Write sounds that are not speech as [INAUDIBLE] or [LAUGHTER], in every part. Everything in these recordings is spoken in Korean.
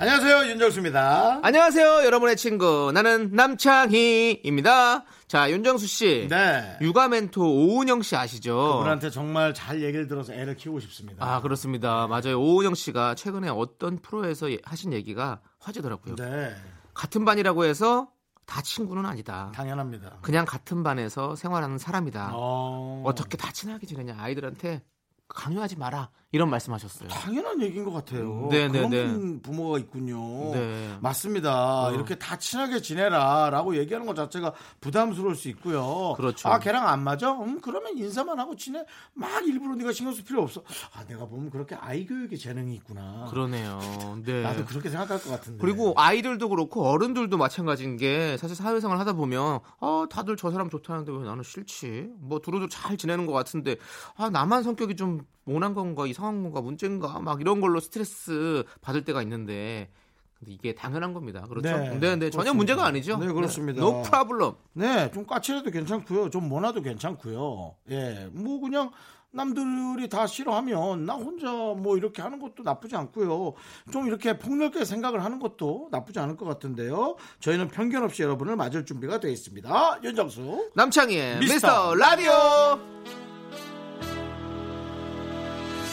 안녕하세요 윤정수입니다. 안녕하세요, 여러분의 친구. 나는 남창희입니다. 자, 윤정수 씨. 네. 육아 멘토 오은영 씨 아시죠? 그분한테 정말 잘 얘기를 들어서 애를 키우고 싶습니다. 아, 그렇습니다. 맞아요. 오은영 씨가 최근에 어떤 프로에서 예- 하신 얘기가 화제더라고요. 네, 같은 반이라고 해서 다 친구는 아니다. 당연합니다. 그냥 같은 반에서 생활하는 사람이다. 어... 어떻게 다 친하게 지내냐 아이들한테 강요하지 마라 이런 말씀하셨어요. 당연한 얘기인 것 같아요. 네, 네, 그런 부모가 있군요. 네. 맞습니다. 어. 이렇게 다 친하게 지내라라고 얘기하는 것 자체가 부담스러울 수 있고요. 그렇죠. 아, 걔랑 안 맞아? 음, 그러면 인사만 하고 지내. 막 일부러 네가 신경 쓸 필요 없어. 아, 내가 보면 그렇게 아이 교육에 재능이 있구나. 그러네요. 네. 나도 그렇게 생각할 것 같은데. 그리고 아이들도 그렇고 어른들도 마찬가지인 게 사실 사회생활 하다 보면 아 다들 저 사람 좋다는데 왜 나는 싫지? 뭐 두루두루 잘 지내는 것 같은데 아 나만 성격이 좀 모난 건가 이 건가 문제인가 막 이런 걸로 스트레스 받을 때가 있는데 근데 이게 당연한 겁니다. 그렇죠? 네, 네, 네, 전혀. 문제가 아니죠. 네, 그렇습니다. No problem. 네, 좀 까칠해도 괜찮고요. 좀 모나도 괜찮고요. 예, 뭐 그냥 남들이 다 싫어하면 나 혼자 뭐 이렇게 하는 것도 나쁘지 않고요. 좀 이렇게 폭넓게 생각을 하는 것도 나쁘지 않을 것 같은데요. 저희는 편견 없이 여러분을 맞을 준비가 되어 있습니다. 윤정수. 남창희의 미스터 미스터 라디오.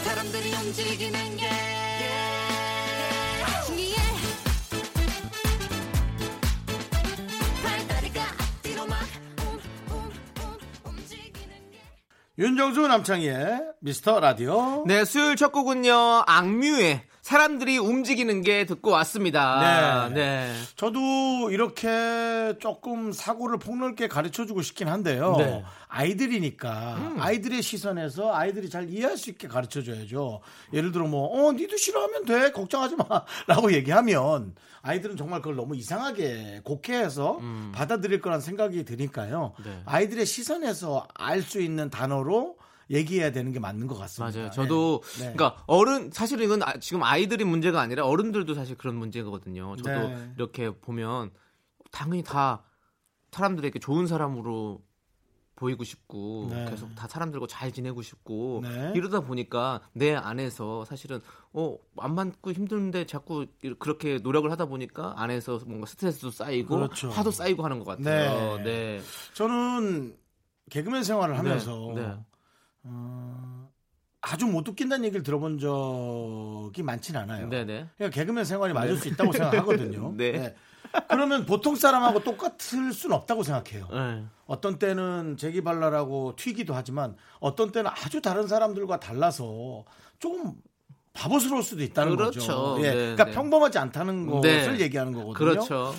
사람들이 움직이는 게 신기해 발다리가 앞뒤로 막 움, 움직이는 게 윤정수 남창희의 미스터 라디오. 네, 수요일 첫 곡은요. 악뮤의 사람들이 움직이는 게 듣고 왔습니다. 네. 네. 저도 이렇게 조금 사고를 폭넓게 가르쳐 주고 싶긴 한데요. 네. 아이들이니까 아이들의 시선에서 아이들이 잘 이해할 수 있게 가르쳐 줘야죠. 예를 들어 뭐, 어, 니도 싫어하면 돼. 걱정하지 마. [LAUGHS] 라고 얘기하면 아이들은 정말 그걸 너무 이상하게 곡해해서 받아들일 거란 생각이 드니까요. 네. 아이들의 시선에서 알 수 있는 단어로 얘기해야 되는 게 맞는 것 같습니다. 맞아요. 저도 네. 그러니까 어른 사실은 이건 아- 지금 아이들이 문제가 아니라 어른들도 사실 그런 문제거든요. 저도 네. 이렇게 보면 당연히 다 사람들에게 좋은 사람으로 보이고 싶고 네. 계속 다 사람들과 잘 지내고 싶고 네. 이러다 보니까 내 안에서 사실은 어안 맞고 힘든데 자꾸 그렇게 노력을 하다 보니까 안에서 뭔가 스트레스도 쌓이고 그렇죠. 화도 쌓이고 하는 것 같아요. 네. 네. 저는 개그맨 생활을 하면서 네. 어, 아주 못 웃긴다는 얘기를 들어본 적이 많진 않아요. 네, 네. 그러니까 개그맨 생활이 맞을 수 있다고 생각하거든요. [LAUGHS] 네. 그러면 보통 사람하고 똑같을 수는 없다고 생각해요. 네. 어떤 때는 재기발랄하고 튀기도 하지만 어떤 때는 아주 다른 사람들과 달라서 조금 바보스러울 수도 있다는 그렇죠. 거죠. 예. 네, 그러니까 네. 평범하지 않다는 네. 것을 얘기하는 거거든요. 그렇죠.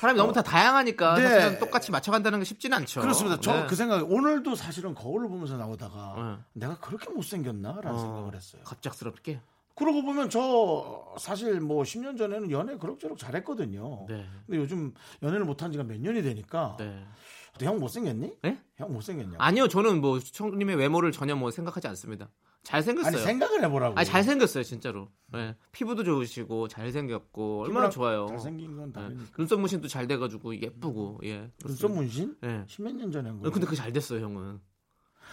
사람이 너무 다 다양하니까 네. 사실은 똑같이 맞춰간다는 게 쉽지는 않죠. 그렇습니다. 저 네. 그 생각 오늘도 사실은 거울을 보면서 나오다가 네. 내가 그렇게 못생겼나라는 어, 생각을 했어요. 갑작스럽게. 그러고 보면 저 사실 뭐 10년 전에는 연애 그럭저럭 잘했거든요. 네. 근데 요즘 연애를 못한 지가 몇 년이 되니까 네. 형 못생겼니? 네? 형 못생겼냐? 아니요, 저는 뭐 형님의 외모를 전혀 뭐 생각하지 않습니다. 잘생겼어요. 아니 생각을 해보라고. 아니, 잘생겼어요, 진짜로. 네. 피부도 좋으시고 잘생겼고 얼마나 좋아요. 잘생긴 건 네. 다르니까. 눈썹 문신도 잘 돼가지고 예쁘고 예. 눈썹 문신? 네. 십몇 년 전에 한 거. 근데 그게 잘 됐어요, 형은.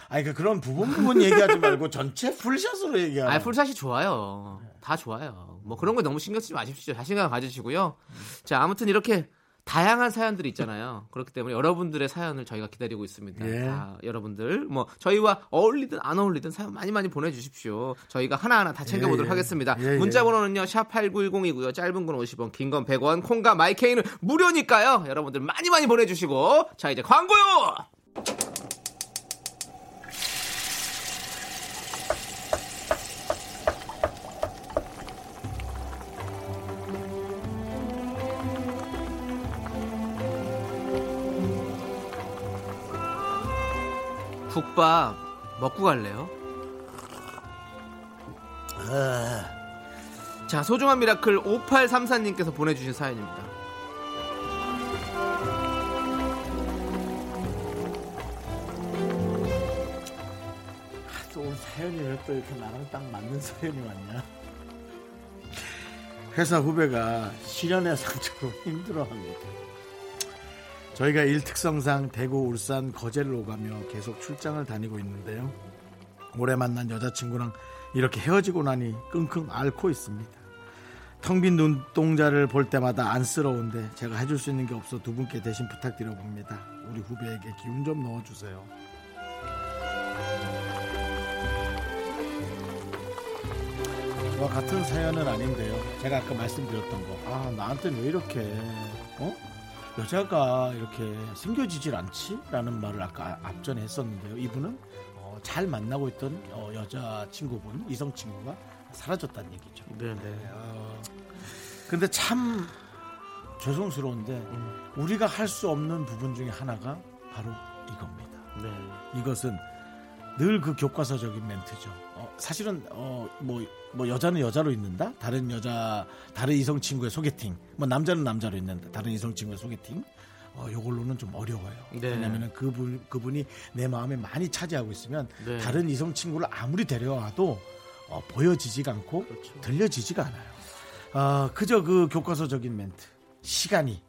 아니 그 그런 부분 부분 얘기하지 말고 [LAUGHS] 전체 풀샷으로 얘기하라. 아, 풀샷이 좋아요. 다 좋아요. 뭐 그런 거 너무 신경 쓰지 마십시오. 자신감 가지시고요. 자, 아무튼 이렇게 다양한 사연들이 있잖아요. 그렇기 때문에 여러분들의 사연을 저희가 기다리고 있습니다. 예. 다 여러분들 뭐 저희와 어울리든 안 어울리든 사연 많이 많이 보내주십시오. 저희가 하나하나 다 챙겨보도록 예, 예. 하겠습니다. 예, 예. 문자번호는요. 샵 8910이고요. 짧은 건 50원, 긴 건 100원, 콩과 마이케이는 무료니까요. 여러분들 많이 많이 보내주시고 자 이제 광고요. 국밥 먹고 갈래요? 자, 소중한 miracle 5834님께서 보내주신 사연입니다. 또 오늘 사연이 왜 또 이렇게 나랑 딱 맞는 사연이 왔냐? 회사 후배가 실연의 상처로 힘들어합니다. 저희가 일 특성상 대구, 울산, 거제를 오가며 계속 출장을 다니고 있는데요. 올해 만난 여자친구랑 이렇게 헤어지고 나니 끙끙 앓고 있습니다. 텅 빈 눈동자를 볼 때마다 안쓰러운데 제가 해줄 수 있는 게 없어 두 분께 대신 부탁드려 봅니다. 우리 후배에게 기운 좀 넣어주세요. 저와 같은 사연은 아닌데요. 제가 아까 말씀드렸던 거. 아, 나한테는 왜 이렇게, 어? 여자가 이렇게 생겨지질 않지? 라는 말을 아까 앞전에 했었는데요. 이분은 어, 잘 만나고 있던 어, 여자 친구분, 이성 친구가 사라졌다는 얘기죠. 네, 네. 어, 근데 참 죄송스러운데 우리가 할 수 없는 부분 중에 하나가 바로 이겁니다. 네. 이것은 늘 그 교과서적인 멘트죠. 어, 사실은 어, 뭐, 뭐 여자는 여자로 있는다. 다른 여자, 다른 이성 친구의 소개팅. 뭐 남자는 남자로 있는다. 다른 이성 친구의 소개팅. 어, 요걸로는 좀 어려워요. 네. 왜냐면은 그분 그분이 내 마음에 많이 차지하고 있으면 네. 다른 이성 친구를 아무리 데려와도 어, 보여지지가 않고 그렇죠. 들려지지가 않아요. 아, 그저 그 교과서적인 멘트. 시간이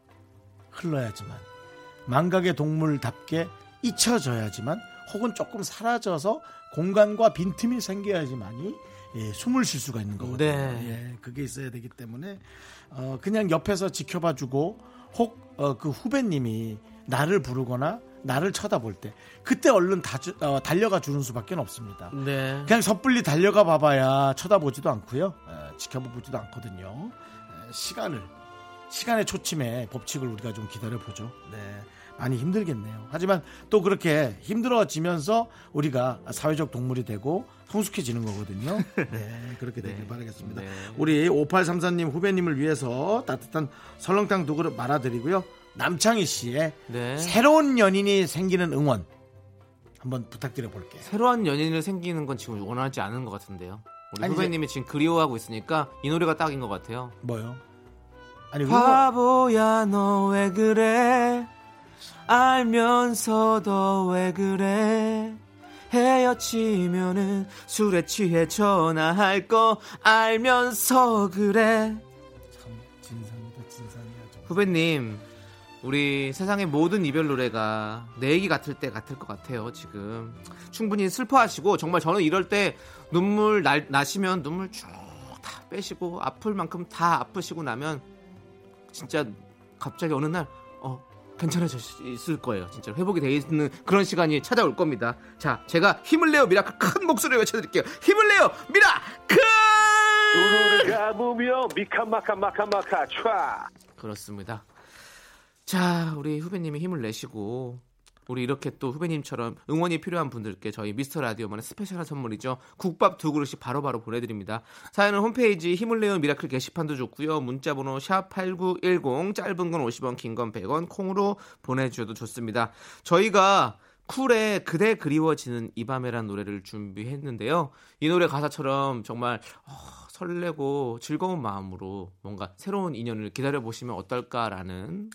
흘러야지만 망각의 동물답게 잊혀져야지만 혹은 조금 사라져서 공간과 빈틈이 생겨야지만이 예, 숨을 쉴 수가 있는 거거든요. 네. 예, 그게 있어야 되기 때문에 어, 그냥 옆에서 지켜봐주고 혹그 후배님이 나를 부르거나 나를 쳐다볼 때 그때 얼른 다, 주- 어, 달려가 주는 수밖에 없습니다. 네. 그냥 섣불리 달려가 봐봐야 쳐다보지도 않고요. 에, 지켜보지도 않거든요. 에, 시간을 시간의 초침에 법칙을 우리가 좀 기다려 보죠. 네. 많이 힘들겠네요. 하지만 또 그렇게 힘들어지면서 우리가 사회적 동물이 되고 성숙해지는 거거든요. [LAUGHS] 네, 그렇게 되길 네. 바라겠습니다. 네. 우리 5834님 후배님을 위해서 따뜻한 설렁탕 두 그릇 말아드리고요. 남창희 씨의 네. 새로운 연인이 생기는 응원 한번 부탁드려 볼게요. 새로운 연인을 생기는 건 지금 원하지 않은 것 같은데요. 우리 아니, 후배님이 지금 그리워하고 있으니까 이 노래가 딱인 것 같아요. 뭐요? 아니 바보야 너 왜 그래 알면서도 왜 그래? 헤어지면은 술에 취해 전화할 거 알면서 그래? 참 진상이다 진상이야 정말. 후배님 우리 세상의 모든 이별 노래가 내 얘기 같을 때 같을 것 같아요 지금. 충분히 슬퍼하시고 정말 저는 이럴 때 눈물 날, 나시면 눈물 쭉 다 빼시고 아플 만큼 다 아프시고 나면 진짜 갑자기 어느 날 어, 괜찮아졌을 거예요. 진짜 회복이 돼 있는 그런 시간이 찾아올 겁니다. 자 제가 힘을 내요 miracle 큰 목소리로 외쳐드릴게요. 힘을 내요 miracle! 가보며 미카마카 마카마카 촤. 그렇습니다. 자, 우리 후배님이 힘을 내시고 우리 이렇게 또 후배님처럼 응원이 필요한 분들께 저희 미스터 라디오만의 special한 선물이죠. 국밥 두 그릇씩 바로바로 보내드립니다. 사연은 홈페이지 힘을 내요 miracle 게시판도 좋고요. 문자번호 샵8910 짧은 건 50원 긴 건 100원 콩으로 보내주셔도 좋습니다. 저희가 쿨의 그대 그리워지는 이 밤에란 노래를 준비했는데요. 이 노래 가사처럼 정말 어, 설레고 즐거운 마음으로 뭔가 새로운 인연을 기다려 보시면 어떨까라는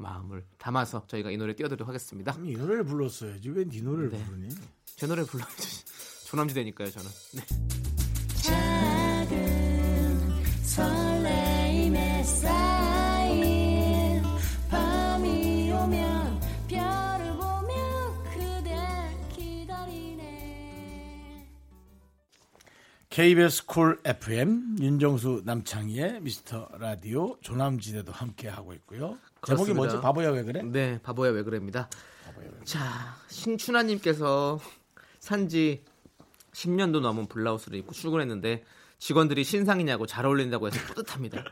마음을 담아서 저희가 이 노래 띄워드리도록 하겠습니다. 이 노래를 불렀어야지 왜 네 노래를 네. 부르니? 제 노래 불러주시 [LAUGHS] 조남지대니까요 저는. 네. 작은 설레임에 쌓인 밤이 오면 별을 보며 그댈 기다리네 KBS Cool FM 윤정수 남창희의 미스터 라디오 조남지대도 함께 하고 있고요. 제목이. 뭐지? 바보야 왜 그래? 네, 바보야 왜 그래입니다. 자, 신춘하님께서 산지 10년도 넘은 블라우스를 입고 출근했는데 직원들이 신상이냐고 잘 어울린다고 해서 뿌듯합니다.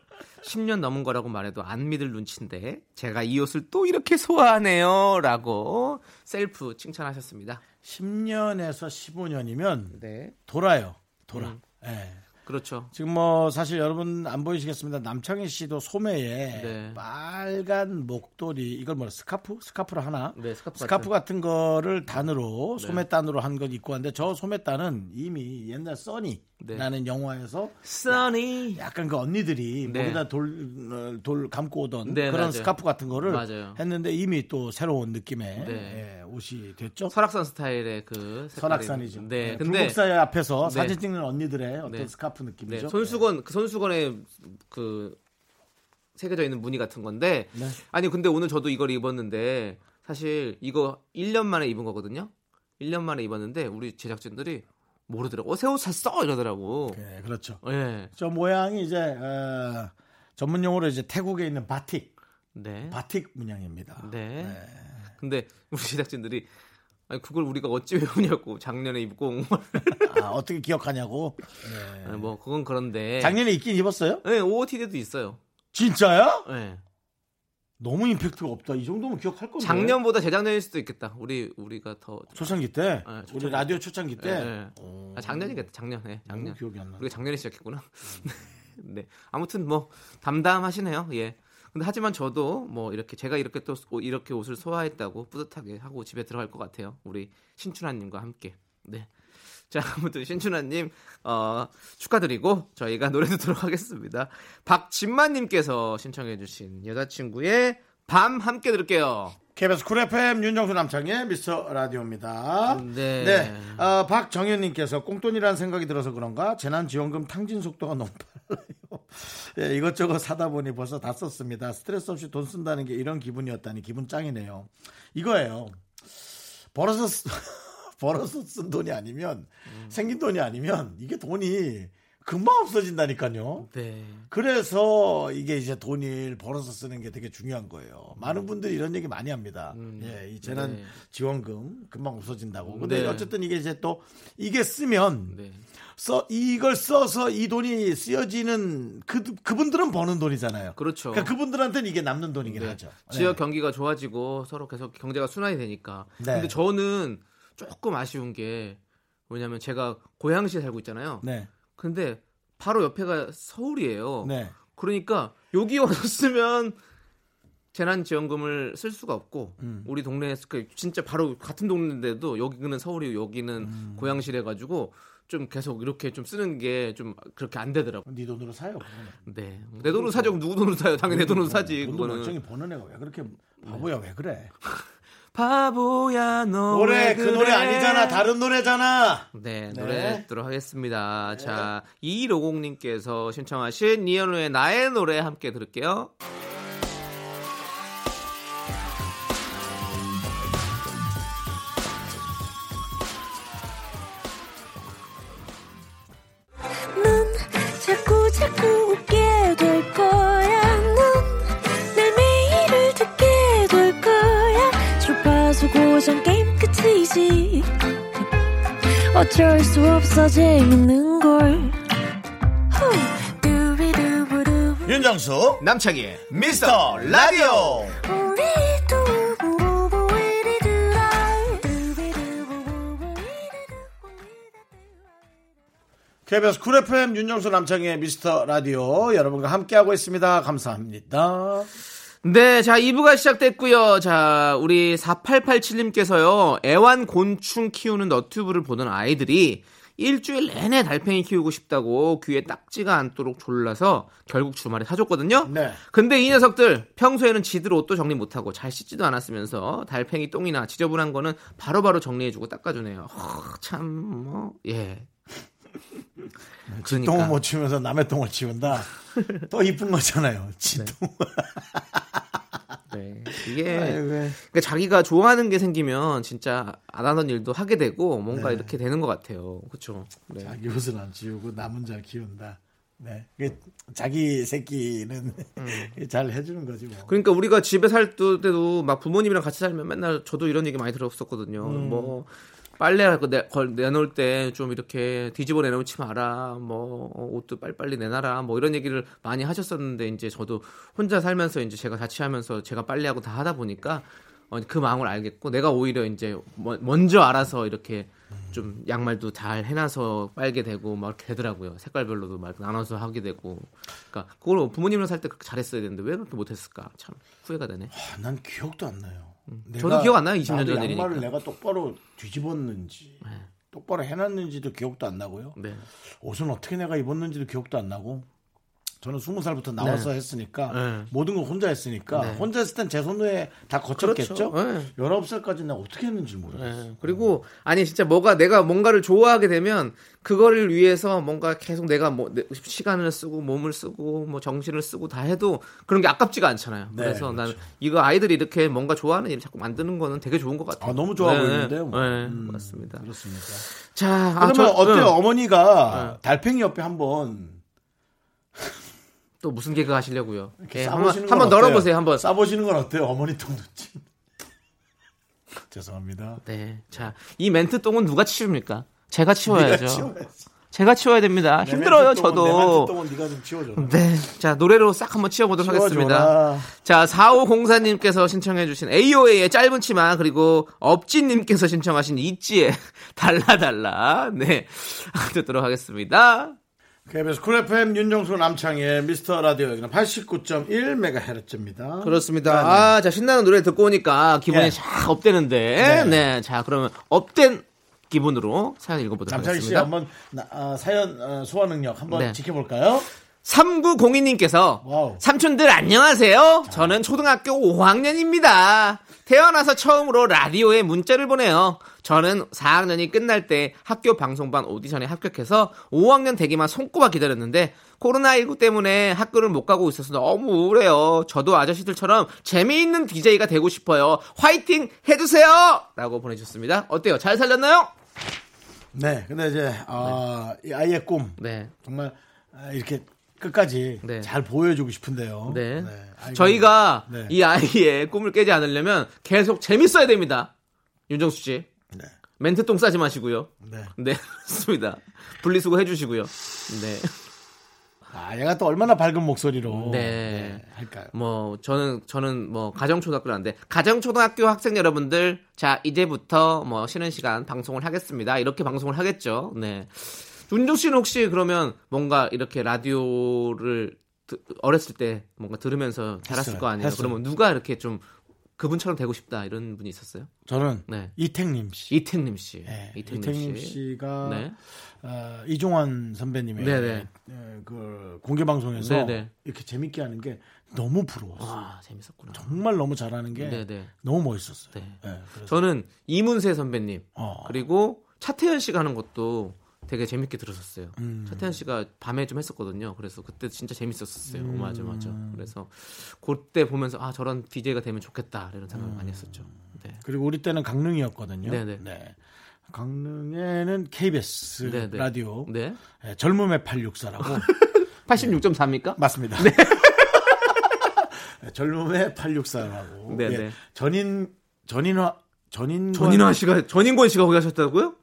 10년 넘은 거라고 말해도 안 믿을 눈치인데 제가 이 옷을 또 이렇게 소화하네요. 라고 셀프 칭찬하셨습니다. 10년에서 15년이면 네. 돌아요. 돌아. 음. 예. 그렇죠. 지금 뭐 사실 여러분 안 보이시겠습니다. 남창희 씨도 소매에 네. 빨간 목도리 이걸 뭐라 스카프? 스카프를 하나? 네, 스카프 스카프 같은. 같은 거를 단으로 네. 소매단으로 한 것 입고 왔는데 저 소매단은 이미 옛날 써니 네. 라는 영화에서 써니. 약간 그 언니들이 네. 목에다 돌, 어, 돌 감고 오던 네, 그런 맞아요. 스카프 같은 거를 맞아요. 했는데 이미 또 새로운 느낌의 네. 예, 옷이 됐죠. 설악산 스타일의 그 색깔이- 설악산이죠. 네. 네, 근데 불국사의 앞에서 네. 사진 찍는 언니들의 어떤 네. 스카프 네, 느낌이죠. 손수건 그 손수건에 그 새겨져 있는 무늬 같은 건데 네. 아니 근데 오늘 저도 이걸 입었는데 사실 이거 1년 만에 입은 거거든요. 1년 만에 입었는데 우리 제작진들이 모르더라고. 어, 새옷 샀어 이러더라고. 네, 그렇죠. 예. 저 모양이 이제 어, 전문 용어로 이제 태국에 있는 바틱, 네. 바틱 문양입니다. 네. 근데 우리 제작진들이 아니 그걸 우리가 어찌 외우냐고 작년에 입고 온 걸. 아, 어떻게 기억하냐고. 네. 뭐 그건 그런데 작년에 입긴 입었어요? 네, OOTD도 있어요. 진짜야? 네. 너무 임팩트가 없다. 이 정도면 기억할 건데. 작년보다 재작년일 수도 있겠다. 우리 우리가 더 초창기 때, 네, 우리 초창기 라디오 초창기 때. 네, 네. 오, 아, 작년이겠다. 작년. 네, 작년. 기억이 안 나. 우리가 작년에 시작했구나. [LAUGHS] 네. 아무튼 뭐 담담하시네요. 예. 근데 하지만 저도 뭐 이렇게 제가 이렇게 또 옷- 이렇게 옷을 소화했다고 뿌듯하게 하고 집에 들어갈 것 같아요. 우리 신춘하님과 함께. 네. 자, 아무튼 신춘하님 어, 축하드리고 저희가 노래 듣도록 하겠습니다. 박진만님께서 신청해주신 여자친구의 밤 함께 들을게요. KBS Cool FM 윤정수 남창희의 미스터 라디오입니다. 네. 네. 어, 박정현님께서 꽁돈이라는 생각이 들어서 그런가 재난지원금 탕진 속도가 너무 빨라요. [LAUGHS] 예, 이것저것 사다 보니 벌써 다 썼습니다. 스트레스 없이 돈 쓴다는 게 이런 기분이었다니 기분 짱이네요. 이거예요. 벌어서 쓰- [LAUGHS] 벌어서 쓴 돈이 아니면 생긴 돈이 아니면 이게 돈이 금방 없어진다니까요. 네. 그래서 이게 이제 돈을 벌어서 쓰는 게 되게 중요한 거예요. 많은 분들이 이런 얘기 많이 합니다. 예, 이 재난 네. 지원금 금방 없어진다고. 근데 네. 어쨌든 이게 이제 또 이게 쓰면 네. 써 이걸 써서 이 돈이 쓰여지는 그 그분들은 버는 돈이잖아요. 그렇죠. 그러니까 그분들한테는 이게 남는 돈이긴 네. 하죠. 지역 네. 경기가 좋아지고 서로 계속 경제가 순환이 되니까. 네. 근데 저는 조금 아쉬운 게 왜냐면 제가 고양시에 살고 있잖아요. 네. 근데 바로 옆에가 서울이에요. 네. 그러니까 여기 와서 쓰면 재난지원금을 쓸 수가 없고 음. 우리 동네에 그 진짜 바로 같은 동네인데도 여기는 서울이 여기는 음. 고양시래 가지고 좀 계속 이렇게 좀 쓰는 게 좀 그렇게 안 되더라고. 네 돈으로 사요. 그거는. 네. 내 돈으로 사죠. 누구 돈으로 사요? 당연히 내 돈으로 사지. 돈도 그거는. 멀쩡히 버는 애가 왜 그렇게 바보야 왜 그래? [LAUGHS] 바보야 너. 노래 왜그 노래 그래? 아니잖아. 다른 노래잖아. 네, 네. 노래 듣도록 하겠습니다. 자, 2150님께서 신청하신 이현우의 나의 노래 함께 들을게요. 끝이지. 어쩔 수 없어 재밌는 걸. 윤정수 남창희의 미스터 라디오. KBS Cool FM 윤정수 남창희의 미스터 라디오 여러분과 함께하고 있습니다. 감사합니다. 네, 자, 2부가 시작됐고요. 자, 우리 4887님께서요. 애완 곤충 키우는 너튜브를 보던 아이들이 일주일 내내 달팽이 키우고 싶다고 귀에 딱지가 않도록 졸라서 결국 주말에 사줬거든요. 네. 근데 이 녀석들 평소에는 지들 옷도 정리 못하고 잘 씻지도 않았으면서 달팽이 똥이나 지저분한 거는 바로바로 정리해주고 닦아주네요. 허, 참, 뭐, 예. 그러니까. 똥을 못 치우면서 남의 똥을 치운다. [LAUGHS] 더 이쁜 거잖아요. 지똥. [LAUGHS] 네. 이게 아이고. 그러니까 자기가 좋아하는 게 생기면 진짜 안 하던 일도 하게 되고 뭔가 네. 이렇게 되는 것 같아요. 그렇죠. 네. 자기 옷을 안 치우고 남은 잘 키운다. 네. 자기 새끼는 [LAUGHS] 잘 해주는 거지 뭐. 그러니까 우리가 집에 살 때도 막 부모님이랑 같이 살면 맨날 저도 이런 얘기 많이 들었었거든요. 음. 뭐 빨래 그 내, 걸 내놓을 때 좀 이렇게 뒤집어 내놓지 마라. 뭐 어, 옷도 빨리빨리 내놔라. 뭐 이런 얘기를 많이 하셨었는데 이제 저도 혼자 살면서 이제 제가 자취하면서 제가 빨래하고 다 하다 보니까 어, 그 마음을 알겠고 내가 오히려 이제 뭐- 먼저 알아서 이렇게 좀 양말도 잘 해놔서 빨게 되고 막 이렇게 되더라고요. 색깔별로도 막 나눠서 하게 되고. 그러니까 그걸 부모님이랑 살 때 그렇게 잘했어야 되는데 왜 그렇게 못했을까? 참 후회가 되네. 아, 난 기억도 안 나요. 저도 기억 안 나요, 20년 나도 전 일이니까. 양말을 내가 똑바로 뒤집었는지. 똑바로 해놨는지도 기억도 안 나고요. 네. 옷은 어떻게 내가 입었는지도 기억도 안 나고. 저는 스무 살부터 나와서 했으니까 네. 모든 걸 혼자 했으니까 네. 혼자 했을 땐 제 손에 다 거쳤겠죠. 그렇죠. 네. 19살까지 내가 어떻게 했는지 모르겠어요. 네. 그리고 아니 진짜 뭐가 내가 뭔가를 좋아하게 되면 그거를 위해서 뭔가 계속 내가 뭐 내- 시간을 쓰고 몸을 쓰고 뭐 정신을 쓰고 다 해도 그런 게 아깝지가 않잖아요. 네, 그래서 나는 그렇죠. 이거 아이들이 이렇게 뭔가 좋아하는 일 자꾸 만드는 거는 되게 좋은 것 같아요. 아, 너무 좋아 네, 보이는데요. 뭐. 네, 음, 맞습니다. 그렇습니다. 자, 그러면 저- 어때요? 응. 어머니가 달팽이 옆에 한번 또 무슨 개그 하시려고요? 예, 한번 한번? 널어보세요. 한번. 싸보시는 건 어때요? 어머니 똥 눈치. [LAUGHS] 죄송합니다. 네, 자, 이 멘트 똥은 누가 치웁니까? 제가 치워야죠. 치워야지. 제가 치워야 됩니다. 내 힘들어요, 저도. 멘트 똥은 네가 좀 치워줘. 네, 자 노래로 싹 한번 치워보도록 하겠습니다. 치워줘라. 자, 4504님께서 신청해주신 AOA의 짧은 치마, 그리고 업진님께서 신청하신 있지의 [LAUGHS] 달라달라. 네. [LAUGHS] 듣도록 하겠습니다. KBS Cool FM 윤정수 남창희의 미스터 라디오 여기는 89.1MHz입니다. 그렇습니다. 아, 자, 신나는 노래 듣고 오니까 기분이 예. 쫙 up되는데. 네. 자, 그러면 up된 기분으로 사연 읽어보도록 남창희 씨 하겠습니다. 한번 나- 아, 사연 어, 소화 능력 한번 네. 지켜볼까요? 3902님께서 wow. 삼촌들 안녕하세요. 저는 초등학교 5학년입니다. 태어나서 처음으로 라디오에 문자를 보내요. 저는 4학년이 끝날 때 학교 방송반 오디션에 합격해서 5학년 되기만 손꼽아 기다렸는데 코로나19 때문에 학교를 못 가고 있어서 너무 우울해요. 저도 아저씨들처럼 재미있는 DJ가 되고 싶어요. 화이팅 해주세요! 라고 보내주셨습니다. 어때요? 잘 살렸나요? 네. 근데 이제 아, 이 아이의 꿈 네. 정말 아, 이렇게 끝까지 네. 잘 보여주고 싶은데요. 네. 아이고. 저희가 네. 이 아이의 꿈을 깨지 않으려면 계속 재밌어야 됩니다. 윤정수 씨. 네. 멘트 똥 싸지 마시고요. 네. 네, 그렇습니다. 분리수거 해주시고요. 네. 아, 얘가 또 얼마나 밝은 목소리로 네. 할까요? 뭐, 저는, 저는 뭐, 가정 초등학교라는데, 가정 초등학교 학생 여러분들, 자, 이제부터 뭐, 쉬는 시간 방송을 하겠습니다. 이렇게 방송을 하겠죠. 네. 윤종 씨는 혹시 그러면 뭔가 이렇게 라디오를 드- 어렸을 때 뭔가 들으면서 자랐을 했어요. 거 아니에요? 했어요. 그러면 누가 이렇게 좀 그분처럼 되고 싶다 이런 분이 있었어요? 저는 네. 이택님 씨. 이택님 씨. 네, 이택님, 씨. 씨가 네. 어, 이종환 선배님의 네네. 어, 그 공개 방송에서 네네. 이렇게 재밌게 하는 게 너무 부러웠어요. 와, 재밌었구나. 정말 너무 잘하는 게 네네. 너무 멋있었어요. 네. 네, 그래서 저는 이문세 선배님 어. 그리고 차태현 씨가 하는 것도 되게 재밌게 들었었어요. 음. 차태현 씨가 밤에 좀 했었거든요. 그래서 그때 진짜 재밌었었어요. 음. 맞아, 맞아. 그래서 그때 보면서 아 저런 DJ가 되면 좋겠다 이런 생각 을 많이 했었죠. 네. 그리고 우리 때는 강릉이었거든요. 네네. 네. 강릉에는 KBS 네네. 라디오 네. 네, 젊음의 864라고 86.4입니까? [LAUGHS] 맞습니다. 네, [LAUGHS] 젊음의 864라고 예, 네네. 전인 전인화 전인 전인화 씨가 전인권 씨가 거기 하셨다고요?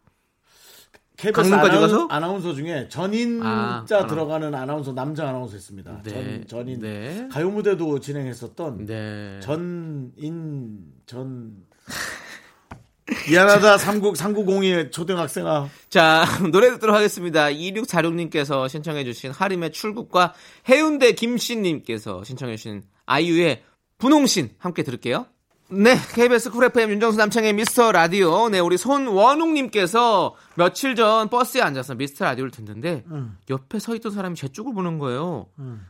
KBS 강릉까지 아나운, 가서? 아나운서 중에 전인자 아, 들어가는 아나운서 남자 아나운서 있습니다. 네. 전, 전인 네. 가요 무대도 진행했었던 네. 전인 전 [LAUGHS] 미안하다 삼구 삼구공이 초등학생아 자, [LAUGHS] 노래 듣도록 하겠습니다. 2646님께서 신청해주신 하림의 출국과 해운대 김씨님께서 신청해주신 아이유의 분홍신 함께 들을게요. 네, KBS Cool FM 윤정수 남창희의 미스터 라디오. 네, 우리 손원웅님께서 며칠 전 버스에 앉아서 미스터 라디오를 듣는데 옆에 서 있던 사람이 제 쪽을 보는 거예요.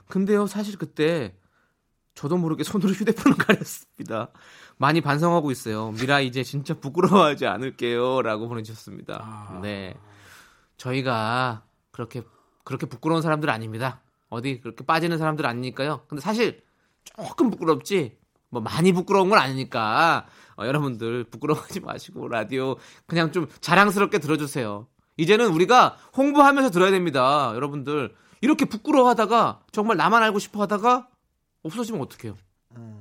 근데요, 사실 그때 저도 모르게 손으로 [LAUGHS] 휴대폰을 가렸습니다. 많이 반성하고 있어요. 미라 이제 진짜 부끄러워하지 않을게요. 라고 보내주셨습니다. 네. 저희가 그렇게, 그렇게 부끄러운 사람들 아닙니다. 어디 그렇게 빠지는 사람들 아니니까요. 근데 사실 조금 부끄럽지, 뭐 많이 부끄러운 건 아니니까, 어, 여러분들 부끄러워하지 마시고 라디오 그냥 좀 자랑스럽게 들어주세요. 이제는 우리가 홍보하면서 들어야 됩니다. 여러분들. 이렇게 부끄러워하다가 정말 나만 알고 싶어 하다가 없어지면 어떡해요?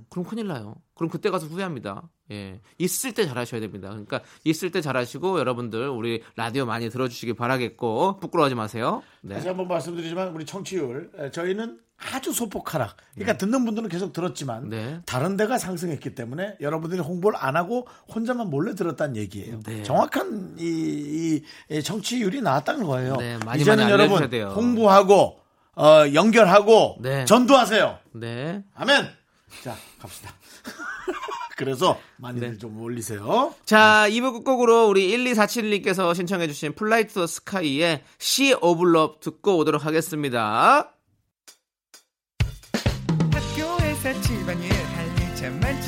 그럼 큰일 나요. 그럼 그때 가서 후회합니다. 예. 있을 때 잘하셔야 됩니다. 그러니까 있을 때 잘하시고 여러분들 우리 라디오 많이 들어주시기 바라겠고 부끄러워하지 마세요. 다시 네. 한번 말씀드리지만 우리 청취율 에, 저희는 아주 소폭 하락. 그러니까 듣는 분들은 계속 들었지만 네. 다른 데가 상승했기 때문에 여러분들이 홍보를 안 하고 혼자만 몰래 들었다는 얘기예요. 네. 정확한 이, 이 청취율이 나왔다는 거예요. 네, 많이 이제는 많이 여러분 돼요. 홍보하고 어, 연결하고 네. 전도하세요. 네. 아멘. 자 갑시다. [LAUGHS] 그래서 많이들 좀 올리세요. 자, 2부 끝곡으로 우리 1247님께서 신청해주신 Fly to Sky의 Sea of Love 듣고 오도록 하겠습니다.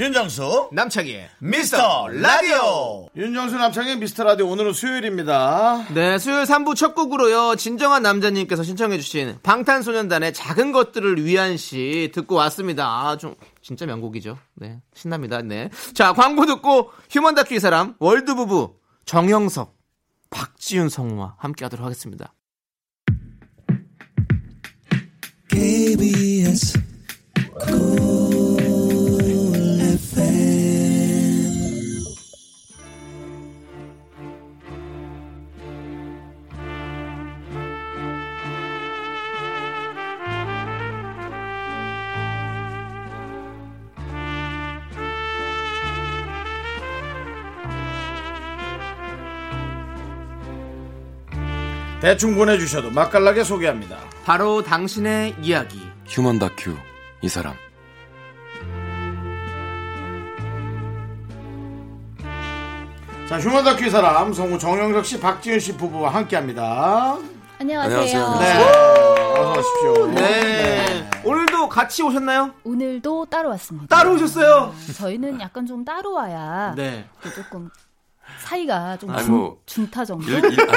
윤정수 남창희의 미스터 라디오 윤정수 남창희의 미스터 라디오 오늘은 수요일입니다. 네, 수요일 3부 첫 곡으로요. 진정한 남자님께서 신청해주신 방탄소년단의 작은 것들을 위한 시 듣고 왔습니다. 아, 좀 진짜 명곡이죠. 네, 신납니다. 네. 자, 광고 듣고 휴먼 다큐 이 사람 월드 부부 정형석, 박지윤 성우와 함께 하도록 하겠습니다. KBS 대충 보내주셔도 맛깔나게 소개합니다. 바로 당신의 이야기. 휴먼 다큐 이 사람 자 휴먼 다큐 이 사람 성우 정영석 씨, 박지윤 씨 부부와 함께합니다. 안녕하세요. 네, 어서 오십시오. 네. 오늘도 같이 오셨나요? 오늘도 따로 왔습니다. 따로 오셨어요? 저희는 약간 좀 따로 와야 네. 또 조금 사이가 좀 아니, 중, 뭐, 중타 정도. 일, 일, 아,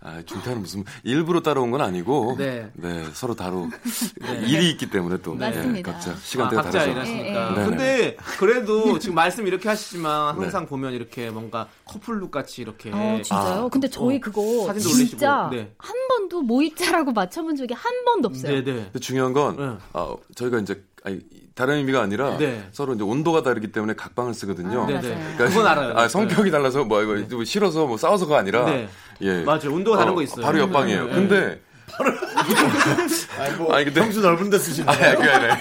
아, 중타는 무슨 일부러 따라온 건 아니고 네. 네, 서로 다루 [LAUGHS] 일이 있기 때문에 또 네, 맞습니다. 각자 아, 시간대가 각자 다르죠. 일하시니까. 예, 예. 근데 그래도 지금 말씀 이렇게 하시지만 항상 네. 보면 이렇게 뭔가 커플룩 같이 이렇게 어, 진짜요? 아, 근데 저희 어, 그거 사진도 진짜 올리시고, 네. 한 번도 모이자라고 맞춰본 적이 한 번도 없어요. 네네. 근데 중요한 건 네. 아, 저희가 이제 아니, 다른 의미가 아니라 네. 서로 이제 온도가 다르기 때문에 각방을 쓰거든요. 아, 네네. 맞아요. 그러니까 그건 알아요. 아, 성격이 달라서 뭐 이거 뭐 싫어서 뭐 싸워서가 아니라 네. 예. 맞아요. 온도가 다른 어, 거 있어요. 바로 옆방이에요. 네. 근데 아니, 뭐, 아니, 근데- 평수 넓은 데 쓰시네. 아니, 그게 아니라.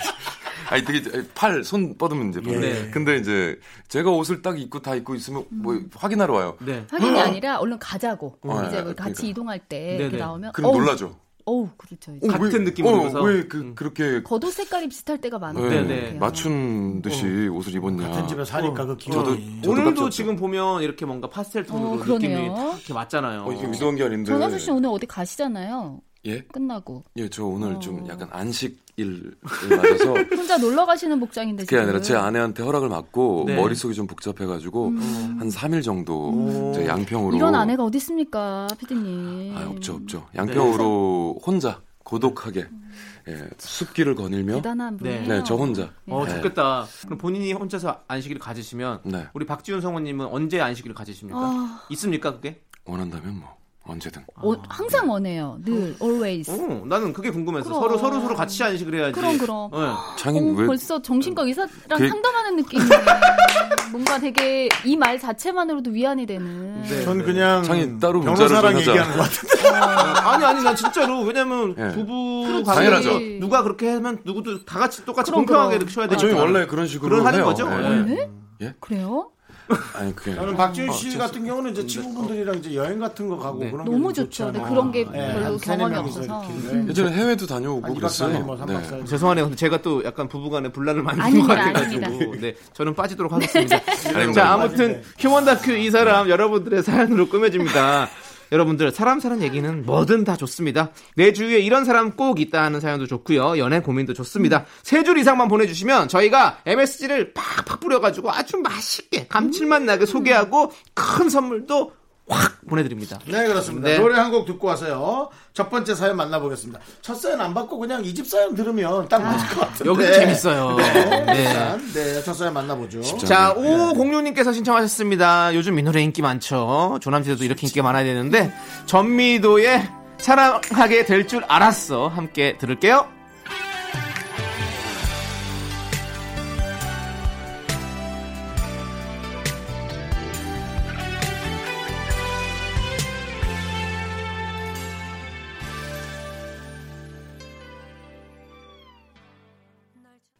아니, 되게 팔, 손 뻗으면 이제. 바로. 네. 근데 이제 제가 옷을 딱 입고 다 입고 있으면 뭐 확인하러 와요. 네. 확인이 아니라 얼른 가자고. 어, 이제 예, 뭐 같이 그러니까. 이동할 때 나오면 그럼 어우, 놀라죠. 어우, 그렇죠. 어, 같은 왜- 느낌으로 어, 입어서? 왜 그, 음. 그렇게 겉옷 색깔이 비슷할 때가 많아요. 네, 네네. 맞춘 듯이 옷을 입었냐. 같은 집에 사니까 그 기분이. 저도- 저도 오늘도 깜짝 지금 보면 이렇게 뭔가 파스텔 톤으로 어, 느낌이 이렇게 맞잖아요. 어, 이게 의도한 게 아닌데. 전화수 씨 오늘 어디 가시잖아요. 예? 끝나고. 예, 저 오늘 어. 좀 약간 안식일을 맞아서 [LAUGHS] 혼자 놀러 가시는 목장인데 그게 지금. 아니라 제 아내한테 허락을 받고 네. 머릿속이 좀 복잡해 가지고 음. 한 3일 정도 제 양평으로 이런 아내가 어디 있습니까, 피디님? 아, 없죠, 없죠. 양평으로 혼자 고독하게 예, 숲길을 거닐며 대단한 네. 분이에요. 네, 저 혼자. 어, 네. 좋겠다. 그럼 본인이 혼자서 안식일을 가지시면 네. 우리 박지훈 성우님은 언제 안식일을 가지십니까? 아. 있습니까 그게? 원한다면 뭐 언제든. 어, 항상 원해요. 늘 always. 어, 나는 그게 궁금해서 그럼. 서로 서로 서로 같이 안식을 해야지. 그럼, 그럼. 네. 창인 어, 왜 벌써 정신과 의사랑 그- 상담하는 느낌이 뭔가 되게 이 말 자체만으로도 위안이 되는. 네. 전 그냥 창이 따로 변호사랑. 얘기하는 것 같은데. 아니 아니 난 진짜로 왜냐면 예. 부부 당연하죠. 누가 그렇게 하면 누구도 다 같이 똑같이 그럼, 공평하게 그럼. 이렇게 쳐야 아, 되니까. 저희 원래 그런 식으로 그런 하는 해요. 거죠? 예. 네? 그래요? 아니 그게 저는 박지윤 어, 씨 같은 경우는 이제 친구분들이랑 이제 여행 같은 거 가고 네. 그런 게 너무 좀 좋죠. 네, 그런 게 예, 별로 경험이 명이서 없어서. 음. 예전에 해외도 다녀오고 한 2박 4일 그랬어요. 뭐 3박 네. 4일. 죄송하네요. 근데 제가 또 약간 부부간에 분란을 많이 낸것 같아가지고. 네 저는 빠지도록 하겠습니다. [LAUGHS] 자 아무튼 휴먼 다큐 이 사람 여러분들의 사연으로 꾸며집니다. 여러분들 사람 사는 얘기는 뭐든 다 좋습니다. 내 주위에 이런 사람 꼭 있다 하는 사연도 좋고요. 연애 고민도 좋습니다. 세 줄 이상만 보내주시면 저희가 MSG를 팍팍 뿌려가지고 아주 맛있게 감칠맛 나게 소개하고 큰 선물도 확 보내드립니다. 네 그렇습니다. 네. 노래 한 곡 듣고 와서요. 첫 번째 사연 만나보겠습니다. 첫 사연 안 받고 그냥 이 집 사연 들으면 딱 맞을 것 같은데. 여기도 재밌어요. 네. 네. 네. 첫 사연 만나보죠. 자, 5506님께서 신청하셨습니다. 요즘 이 노래 인기 많죠. 조남지대도 이렇게 인기가 많아야 되는데, 전미도의 사랑하게 될 줄 알았어. 함께 들을게요.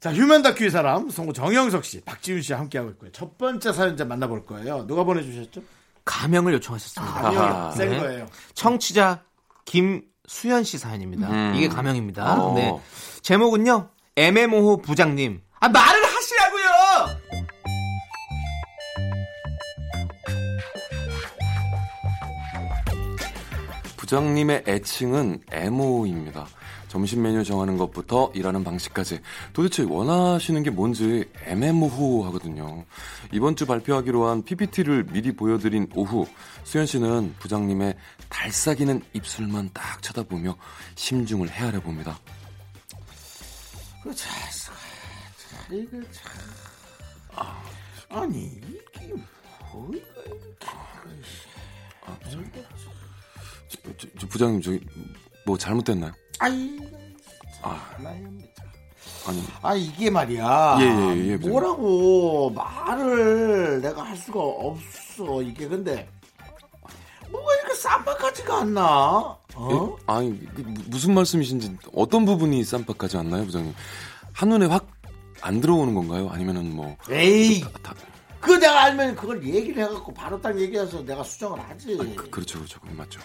자, 휴먼 다큐의 사람, 성우 정영석 씨, 박지윤 씨 함께하고 있고요. 첫 번째 사연자 만나볼 거예요. 누가 보내주셨죠? 가명을 요청하셨습니다. 가명이 센 네. 거예요. 청취자 김수현 씨 사연입니다. 음. 이게 가명입니다. 어. 네. 제목은요. 애매모호 부장님. 아 말을 하시라고요. 부장님의 애칭은 MO입니다. 점심 메뉴 정하는 것부터 일하는 방식까지 도대체 원하시는 게 뭔지 애매모호하거든요. 이번 주 발표하기로 한 PPT를 미리 보여드린 오후 수현 씨는 부장님의 달싹이는 입술만 딱 쳐다보며 심중을 헤아려 봅니다. 그 자, 자, 자, 이거 참. 아, 아니 이게 뭐야? 저, 저, 저 부장님 저기 뭐 잘못됐나요? 아이, 아, 나입니다. 아니 아 이게 말이야. 예, 예, 예, 부장님. 뭐라고 말을 내가 할 수가 없어 이게 근데 뭐가 이렇게 쌈박하지가 않나? 어? 예? 아니 그 무- 무슨 말씀이신지 어떤 부분이 쌈박하지 않나요, 부장님? 한눈에 확 안 들어오는 건가요? 아니면은 뭐 에이, 다, 그거 내가 알면 그걸 얘기를 해갖고 바로 딱 얘기해서 내가 수정을 하지. 그, 그렇죠, 그렇죠, 그건 맞죠.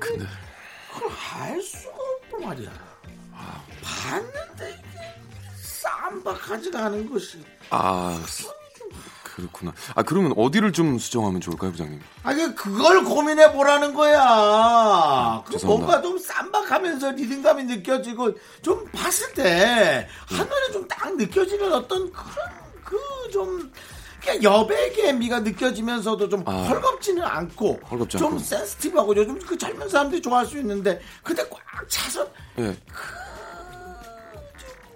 근데 그걸 할 수가 없단 말이야. 봤는데 이게 쌈박하지가 않은 것이. 아 그렇구나. 아 그러면 어디를 좀 수정하면 좋을까요, 부장님? 아니 그걸 고민해 보라는 거야. 그 죄송합니다. 뭔가 좀 쌈박하면서 리듬감이 느껴지고 좀 봤을 때 한눈에 좀 딱 느껴지는 어떤 그런 그 좀 여백의 미가 느껴지면서도 좀 아. 헐겁지는 않고 헐겁지 좀 않고. 센스티브하고 요즘 그 젊은 사람들이 좋아할 수 있는데 근데 꽉 차서 예.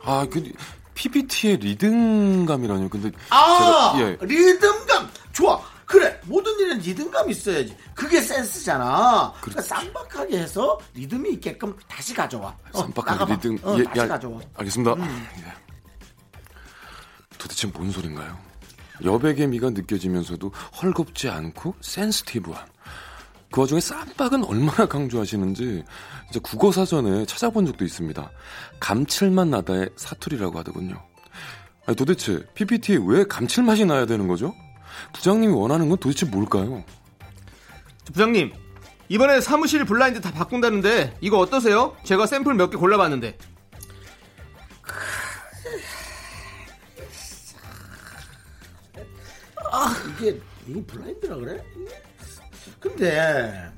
아, 그 PPT의 리듬감이라뇨. 근데 아 제가 예. 리듬감 좋아 그래 모든 일은 리듬감 있어야지 그게 센스잖아 그러니까. 쌈박하게 해서 리듬이 있게끔 다시 가져와 어, 쌈박하게 나가봐. 리듬 어, 예, 다시 야, 가져와 알겠습니다. 음. 예. 도대체 뭔 소린가요? 여백의 미가 느껴지면서도 헐겁지 않고 센스티브한 그 와중에 쌈박은 얼마나 강조하시는지 진짜 국어 사전에 찾아본 적도 있습니다. 감칠맛 나다의 사투리라고 하더군요. 아니, 도대체 PPT에 왜 감칠맛이 나야 되는 거죠? 부장님이 원하는 건 도대체 뭘까요? 부장님. 이번에 사무실 블라인드 다 바꾼다는데 이거 어떠세요? 제가 샘플 몇 개 골라봤는데. 이게 이게 블라인드라 그래? 근데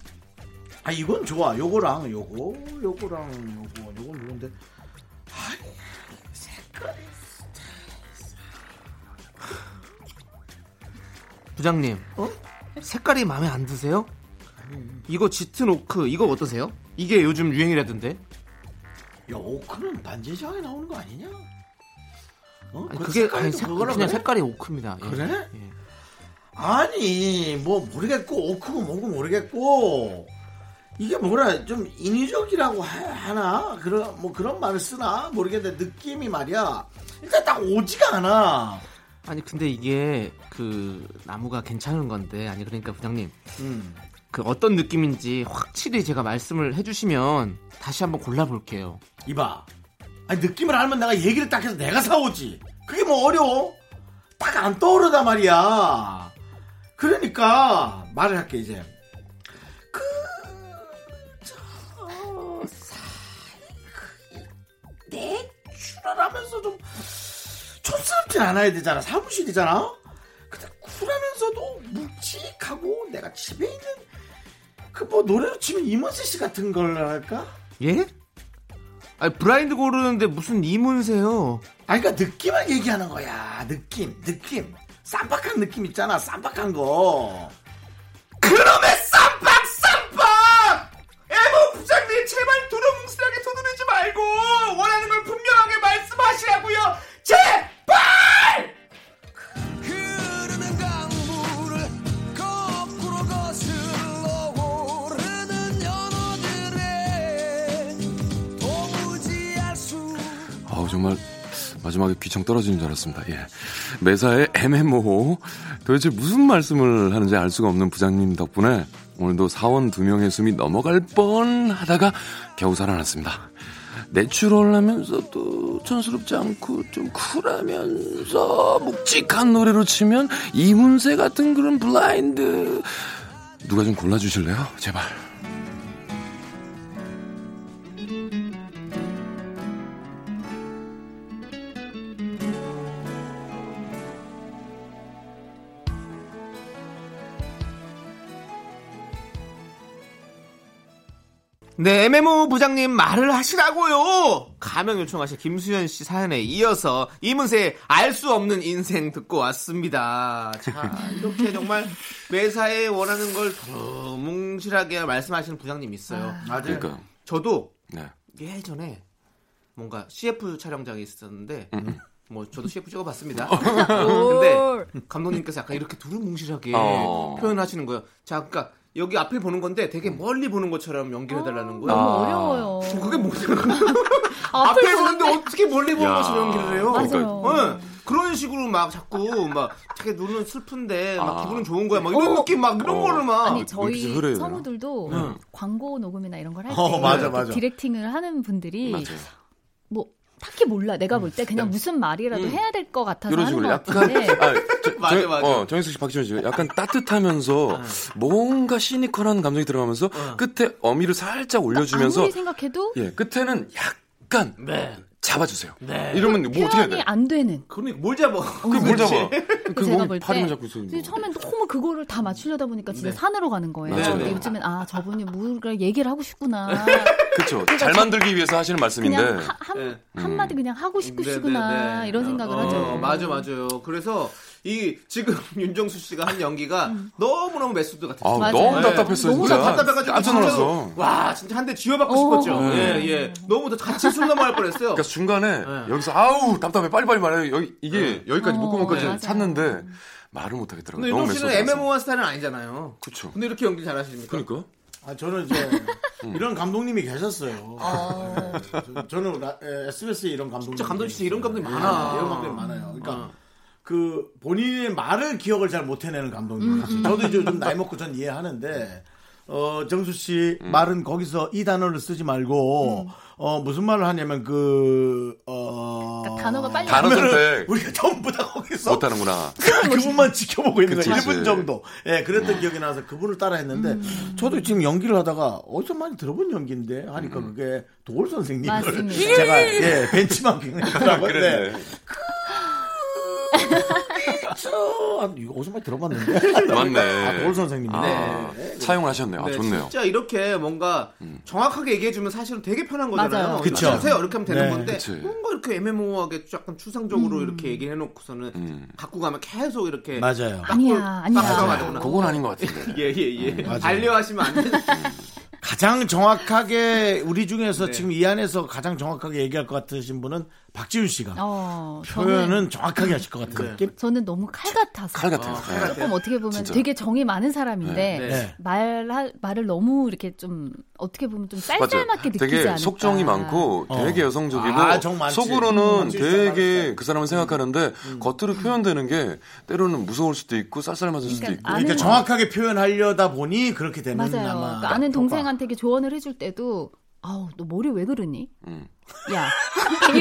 아 이건 좋아 요거랑 요거 요거랑 요거 요건 좋은데 아니 색깔이 부장님. 어? 색깔이 마음에 안 드세요? 이거 짙은 오크 이거 어떠세요? 이게 요즘 유행이라던데. 야 오크는 반지장에 나오는 거 아니냐? 어? 아니, 그 그게 아니, 색, 그냥 그래? 색깔이 오크입니다. 예. 그래? 예. 아니 뭐 모르겠고 오크고 뭐고 모르겠고 이게 뭐라 좀 인위적이라고 하- 하나 그런 뭐 그런 말을 쓰나 모르겠는데 느낌이 말이야 일단 딱 오지가 않아. 아니 근데 이게 그 나무가 괜찮은 건데 아니 그러니까 부장님 음. 그 어떤 느낌인지 확실히 제가 말씀을 해주시면 다시 한번 골라볼게요. 이봐. 아니 느낌을 알면 내가 얘기를 딱 해서 내가 사오지. 그게 뭐 어려워? 딱 안 떠오르단 말이야. 그러니까 말을 할게 이제. 그, 그저 내추럴하면서 좀 촌스럽진 않아야 되잖아. 사무실이잖아. 근데 쿨하면서도 묵직하고 내가 집에 있는 그 뭐 노래로 치면 이문세 씨 같은 걸 할까? 예? 아니 브라인드 고르는데 무슨 이문세요? 아, 그러니까 느낌을 얘기하는 거야. 느낌, 느낌. 쌈박한 느낌 있잖아. 쌈박한 거. 그놈의 쌈 마지막에 귀청 떨어지는 줄 알았습니다. 예. 매사에 MMO 도대체 무슨 말씀을 하는지 알 수가 없는 부장님 덕분에 오늘도 사원 두 명의 숨이 넘어갈 뻔 하다가 겨우 살아났습니다. 내추럴하면서도 촌스럽지 않고 좀 쿨하면서 묵직한 노래로 치면 이문세 같은 그런 블라인드 누가 좀 골라주실래요? 제발. 네, MMO 부장님 말을 하시라고요. 가명 요청하신 김수현 씨 사연에 이어서 이문세의 알 수 없는 인생 듣고 왔습니다. 자, 이렇게 정말 매사에 원하는 걸더 뭉실하게 말씀하시는 부장님 있어요. 맞아요. 그러니까 저도 네. 예전에 뭔가 CF 촬영장이 있었는데 음. 뭐 저도 CF 찍어봤습니다. 오. [LAUGHS] 근데 감독님께서 약간 이렇게 두루뭉실하게 어. 표현하시는 거예요. 자, 그러니까 여기 앞을 보는 건데 되게 멀리 보는 것처럼 연기해달라는 거예요. 너무 아. 어려워요. 그게 뭐야? 앞을 [LAUGHS] 앞에 보는데 보는데 어떻게 멀리 보는 야. 것처럼 연기를 해요? 맞아요. 네. 그런 식으로 막 자꾸 막 자기 눈은 슬픈데 막 아. 기분은 좋은 거야. 막 이런 어. 느낌 막 이런 어. 거를 막 아니 저희. 성우들도 응. 광고 녹음이나 이런 걸할때 어, 맞아, 맞아. 디렉팅을 하는 분들이 맞아요. 뭐 딱히 몰라. 내가 볼 때 그냥 무슨 말이라도 해야 될 것 같아서 이런 식으로 것 약간 같은데. 아, [LAUGHS] 저, 맞아, 저, 맞아. 어, 정혜수 씨, 박지원 씨. 약간 따뜻하면서 뭔가 시니컬한 감정이 들어가면서 끝에 어미를 살짝 올려주면서 아무리 생각해도? 예 끝에는 약간 네. 잡아주세요. 네. 이러면 뭐 어떻게 해야 표현이 돼? 안 되는 그러니까 뭘 잡아? 그게 뭘 잡아? 그 제가 몸볼때 잡고 있어. 처음엔 너무 그거를 다 맞추려다 보니까 진짜 네. 산으로 가는 거예요. 맞아요. 근데 네. 요즘엔 아 저분이 뭔가 얘기를 하고 싶구나. [LAUGHS] 그렇죠. 잘 만들기 위해서 하시는 말씀인데 그냥 하- 한, 네. 한마디 그냥 하고 네, 싶으시구나 네, 네. 이런 생각을 어, 하죠. 맞아, 맞아요. 그래서 이 지금 [LAUGHS] 윤정수 씨가 한 연기가 음. 너무 너무 메소드 같았어요. 맞아요. 너무 네. 답답했어요. 너무. 답답해가지고 깜짝 놀랐어. 진짜로 와 진짜 한 대 쥐어박고 어. 싶었죠. 네. 예, 예. 너무 더 같이 숨 넘어갈 뻔했어요. 그러니까 중간에 네. 여기서 아우 답답해 빨리 빨리 말해 여기 이게 네. 여기까지 어, 목구멍까지 맞아요. 찼는데 말을 못 하겠더라고요. 근데 너무 윤정 씨는. 애매모호한 스타일은 아니잖아요. 그쵸. 근데 이렇게 연기 잘 하십니까? 그러니까 아, 저는 이제 음. 이런 감독님이 계셨어요. 저- 저는 라- 에, SBS에 이런 감독님. 진짜 감독님 진짜 이런 감독님 예, 많아. 이런 감독님 많아요. 그러니까 어. 그 본인의 말을 기억을 잘 못 해내는 감독님이지. 저도 이제 좀 나이 먹고 전 이해하는데 어 정수 씨 음. 말은 거기서 이 단어를 쓰지 말고 어 무슨 말을 하냐면 그어 그러니까 단어가 빨리 단어 선택 우리가 전부 다 거기서 못하는구나. [LAUGHS] 그분만 지켜보고 있는. 그치. 1분 정도. 예, 그랬던 기억이 나서 그분을 따라 했는데 저도 지금 연기를 하다가 어디서 많이 들어본 연기인데 하니까 음. 그게 도올 선생님을 맞습니다. 제가 예, [LAUGHS] 벤치마킹을 했더라고요. 아, 그랬네. 저, 아, 이거 어디서 많이 들어봤는데. [LAUGHS] 맞네. 아, 도올 선생님이네. 아, 사용을 하셨네요. 아, 네, 좋네요. 진짜 이렇게 뭔가 정확하게 얘기해주면 사실은 되게 편한 거잖아요. 맞아요. 그쵸. 하세요 이렇게 하면 되는 네. 건데 그치. 뭔가 이렇게 애매모호하게 약간 추상적으로 이렇게 얘기를 해놓고서는 음. 갖고 가면 계속 이렇게 맞아요. 아니야 아니야. 그건 아닌 것 같은데. 예 예예 [LAUGHS] 맞아요. 반려하시면 안 되는 가장 정확하게 우리 중에서 네. 지금 이 안에서 가장 정확하게 얘기할 것 같으신 분은 박지훈 씨가 어, 표현은 저는, 정확하게 하실 것 같은 느낌. 저는 너무 칼 같아서. 칼 같아요. 어, 네. 칼 같아요. 조금 어떻게 보면 진짜. 되게 정이 많은 사람인데 네. 네. 말 말을 너무 이렇게 좀 어떻게 보면 좀. 쌀쌀맞게 느끼지 되게 않을까. 속정이 많고 어. 되게 여성적이고 아, 정 많지. 속으로는 음, 되게 그 사람을 생각하는데 겉으로 표현되는 게 때로는 무서울 수도 있고 쌀쌀맞을 수도 그러니까 있고 아는 그러니까 정확하게 표현하려다 보니 그렇게 되는 맞아요. 아마 그러니까 아는. 동생한테 조언을 해줄 때도 아우 너 머리 왜 그러니? 음. 야. [LAUGHS] 근데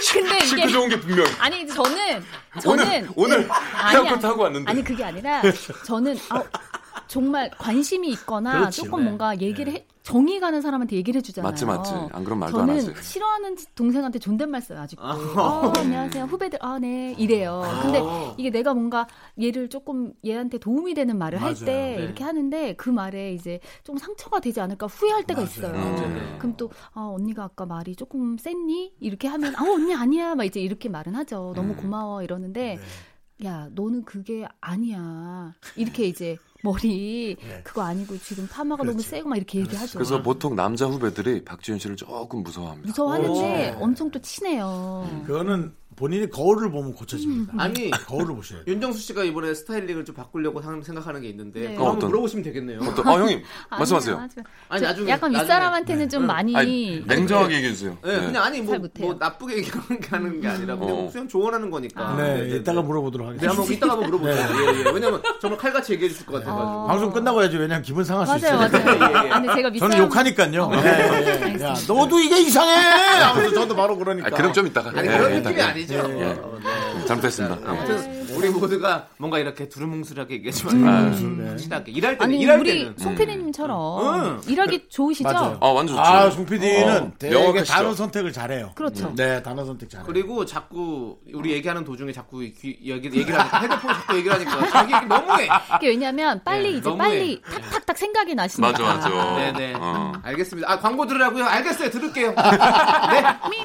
실크 이게 [LAUGHS] 좋은 게 분명. 아니 저는 저는 오늘 오늘 아니야. 헤어컷 하고 왔는데. 아니 그게 아니라 [LAUGHS] 저는 아, 정말 관심이 있거나 그렇지, 조금 네. 뭔가 얘기를 해, 정이 가는 사람한테 얘기를 해주잖아요. 맞지, 맞지. 안 그러면 말도 안 저는 하지. 싫어하는 동생한테 존댓말 써요 아직도. 어, 안녕하세요 후배들 아 네 이래요. 근데 이게 내가 뭔가 얘를 조금 얘한테 도움이 되는 말을 할때 맞아요. 네. 이렇게 하는데 그 말에 이제 좀 상처가 되지 않을까 후회할 때가 있어요. 음. 그럼 또 아, 언니가 아까 말이 조금 셌니? 이렇게 하면 아 언니 아니야 막 이제 이렇게 말은 하죠. 너무 고마워 이러는데 야 너는 그게 아니야 이렇게 이제 머리 그거 아니고 지금 파마가 너무 세고 막 이렇게 얘기하죠. 그래서 보통 남자 후배들이 박지현 씨를 조금 무서워합니다. 무서워하는데 오. 엄청 또 친해요. 그거는 본인이 거울을 보면 고쳐집니다. 아니 거울을 보셔야 돼요. 윤정수 씨가 이번에 스타일링을 좀 바꾸려고 상- 생각하는 게 있는데 네. 그거 한번 어떤- 물어보시면 되겠네요. 어떤, 아, 형님, [LAUGHS] 말씀하세요. 아니, 저 나중에, 약간 나중에. 윗사람한테는 좀 응. 많이 아니, 냉정하게 얘기해 주세요. 네, 그냥 아니 뭐, 잘 못해요. 뭐 나쁘게 얘기하는 게 하는 게 아니라 그냥 어. 그냥 조언하는 거니까. 네, 네, 이따가 네. 물어보도록 네, 하겠습니다. 한번 이따가 한번 물어볼게요. 예, 예. 왜냐면 정말 칼같이 얘기해 주실 것 같아가지고. 어. 방송 끝나고 해야지 왜냐면 기분 상할 수 맞아요, 있어요. 맞아요. 예, 예. 아니 제가 윗사람 저는 욕하니까요. 예, 예, 예. 야, 너도 이게 이상해! 하면서 저도 바로 그러니까. 아, 그럼 좀 이따가. 아니 예, 그런 예, 느낌이 예. 아니죠. 예, 예. 어, 네. 잘못했습니다. 예. 아무튼 우리 모두가 뭔가 이렇게 두루뭉술하게 얘기하지만 음. 확실하게 일할 때는 아니 일할 우리 때는 송 PD님처럼 응. 일하기 좋으시죠? 맞아요. 아, 완전 좋죠. 아, 송 PD는 어, 되게 명확하시죠? 단어 선택을 잘해요. 그렇죠. 네, 단어 선택 잘해요. 그리고 자꾸 우리 얘기하는 도중에 자꾸 귀, 얘기, 얘기를 하니까 헤드폰 자꾸 얘기를 하니까 자기 얘기 너무해. [LAUGHS] 이게 왜냐면 빨리 네, 이제 너무해. 빨리 탁탁탁 생각이 나시니까. 맞아, 맞아. 네네. 어. 알겠습니다. 아 광고 들으라고요? 알겠어요. 들을게요. [LAUGHS] 네. Me,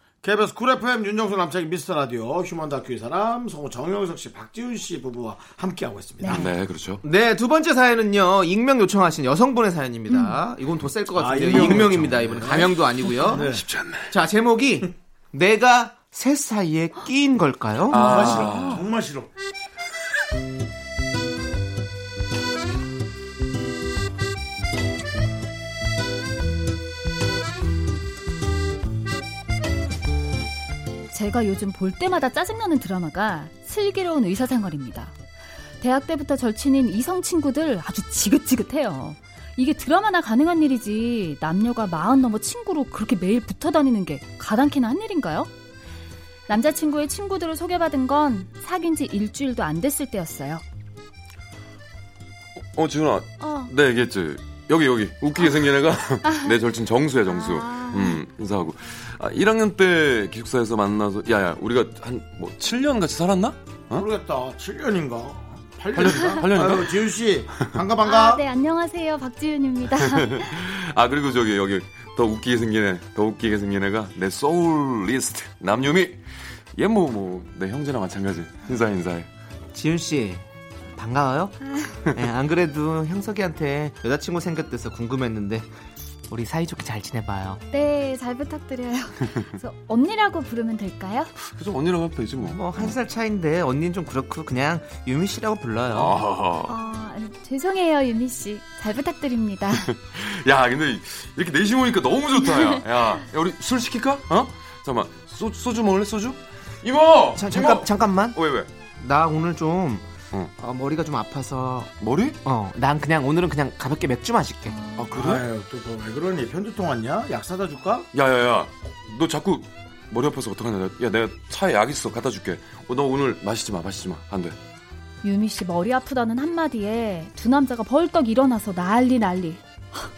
KBS 쿨 FM 윤정수 남창희 미스터 라디오 휴먼 다큐 이 사람 성우 정형석 씨, 박지윤 씨 부부와 함께하고 있습니다. 네, 그렇죠. 네, 두 번째 사연은요. 익명 요청하신 여성분의 사연입니다. 이건 더 셀 것 같은데요. 아, 익명 익명 입니다. 요청. 이번에 가명도 아니고요. 네. 쉽지 않네. 자, 제목이 [LAUGHS] 내가 새 사이에 끼인 걸까요? 정말 싫어. 정말 싫어. 제가 요즘 볼 때마다 짜증나는 드라마가 슬기로운 의사생활입니다. 대학 때부터 절친인 이성 친구들 아주 지긋지긋해요. 이게 드라마나 가능한 일이지 남녀가 마흔 넘어 친구로 그렇게 매일 붙어 다니는 게 가당키나 한 일인가요? 남자친구의 친구들을 소개받은 건 사귄 지 일주일도 안 됐을 때였어요. 어, 지훈아, 어, 네, 얘기했지. 여기, 여기. 웃기게 생긴 애가 [LAUGHS] 내 절친 정수야, 정수. 아. 음, 인사하고. 아, 1학년 때 기숙사에서 만나서, 야, 야, 우리가 한, 뭐, 7년 같이 살았나? 어? 모르겠다. 7년인가? 8년인가? 8년? 8년인가? 아유, 지윤 씨, 반가 반가. 아, 네, 안녕하세요. 박지윤입니다. [LAUGHS] 아, 그리고 저기, 여기, 더 웃기게 생긴 애, 더 웃기게 생긴 애가 내 소울 리스트. 남유미. 얘 뭐, 뭐, 내 형제나 마찬가지. 인사해, 인사해. 지윤 씨 반가워요. 네, 안 그래도 형석이한테 여자친구 생겼대서 궁금했는데 우리 사이좋게 잘 지내봐요. 네, 잘 부탁드려요. [LAUGHS] 저 언니라고 부르면 될까요? 그래서 언니라고 하면 되지, 뭐. 뭐 한 살 차인데 언니는 좀 그렇고 그냥 유미 씨라고 불러요. 아, 아, 죄송해요, 유미 씨. 잘 부탁드립니다. [LAUGHS] 야, 근데 이렇게 넷이 모니까 너무 좋다, 야. 야, [LAUGHS] 야, 우리 술 시킬까? 어? 잠깐만, 소, 소주 먹을래, 소주? 이모! 자, 잠깐 이모! 잠깐만. 왜, 왜? 나 오늘 좀 어. 어, 머리가 좀 아파서 머리? 어, 난 그냥 오늘은 그냥 가볍게 맥주 마실게. 아, 그래? 아유, 또왜 그러니? 편두통 왔냐? 약 사다 줄까? 야, 야, 야. 너 자꾸 머리 아파서 어떡하냐. 야, 내가 차에 약 있어. 갖다 줄게. 어, 너 오늘 마시지 마, 마시지 마. 안 돼. 유미 씨 머리 아프다는 한마디에 두 남자가 벌떡 일어나서 난리 난리. 하,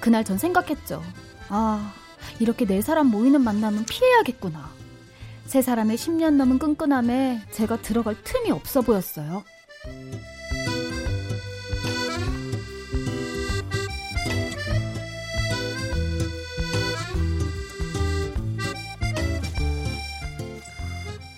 그날 전 생각했죠. 아, 이렇게 네 사람 모이는 만남은 피해야겠구나. 세 사람의 10년 넘은 끈끈함에 제가 들어갈 틈이 없어 보였어요.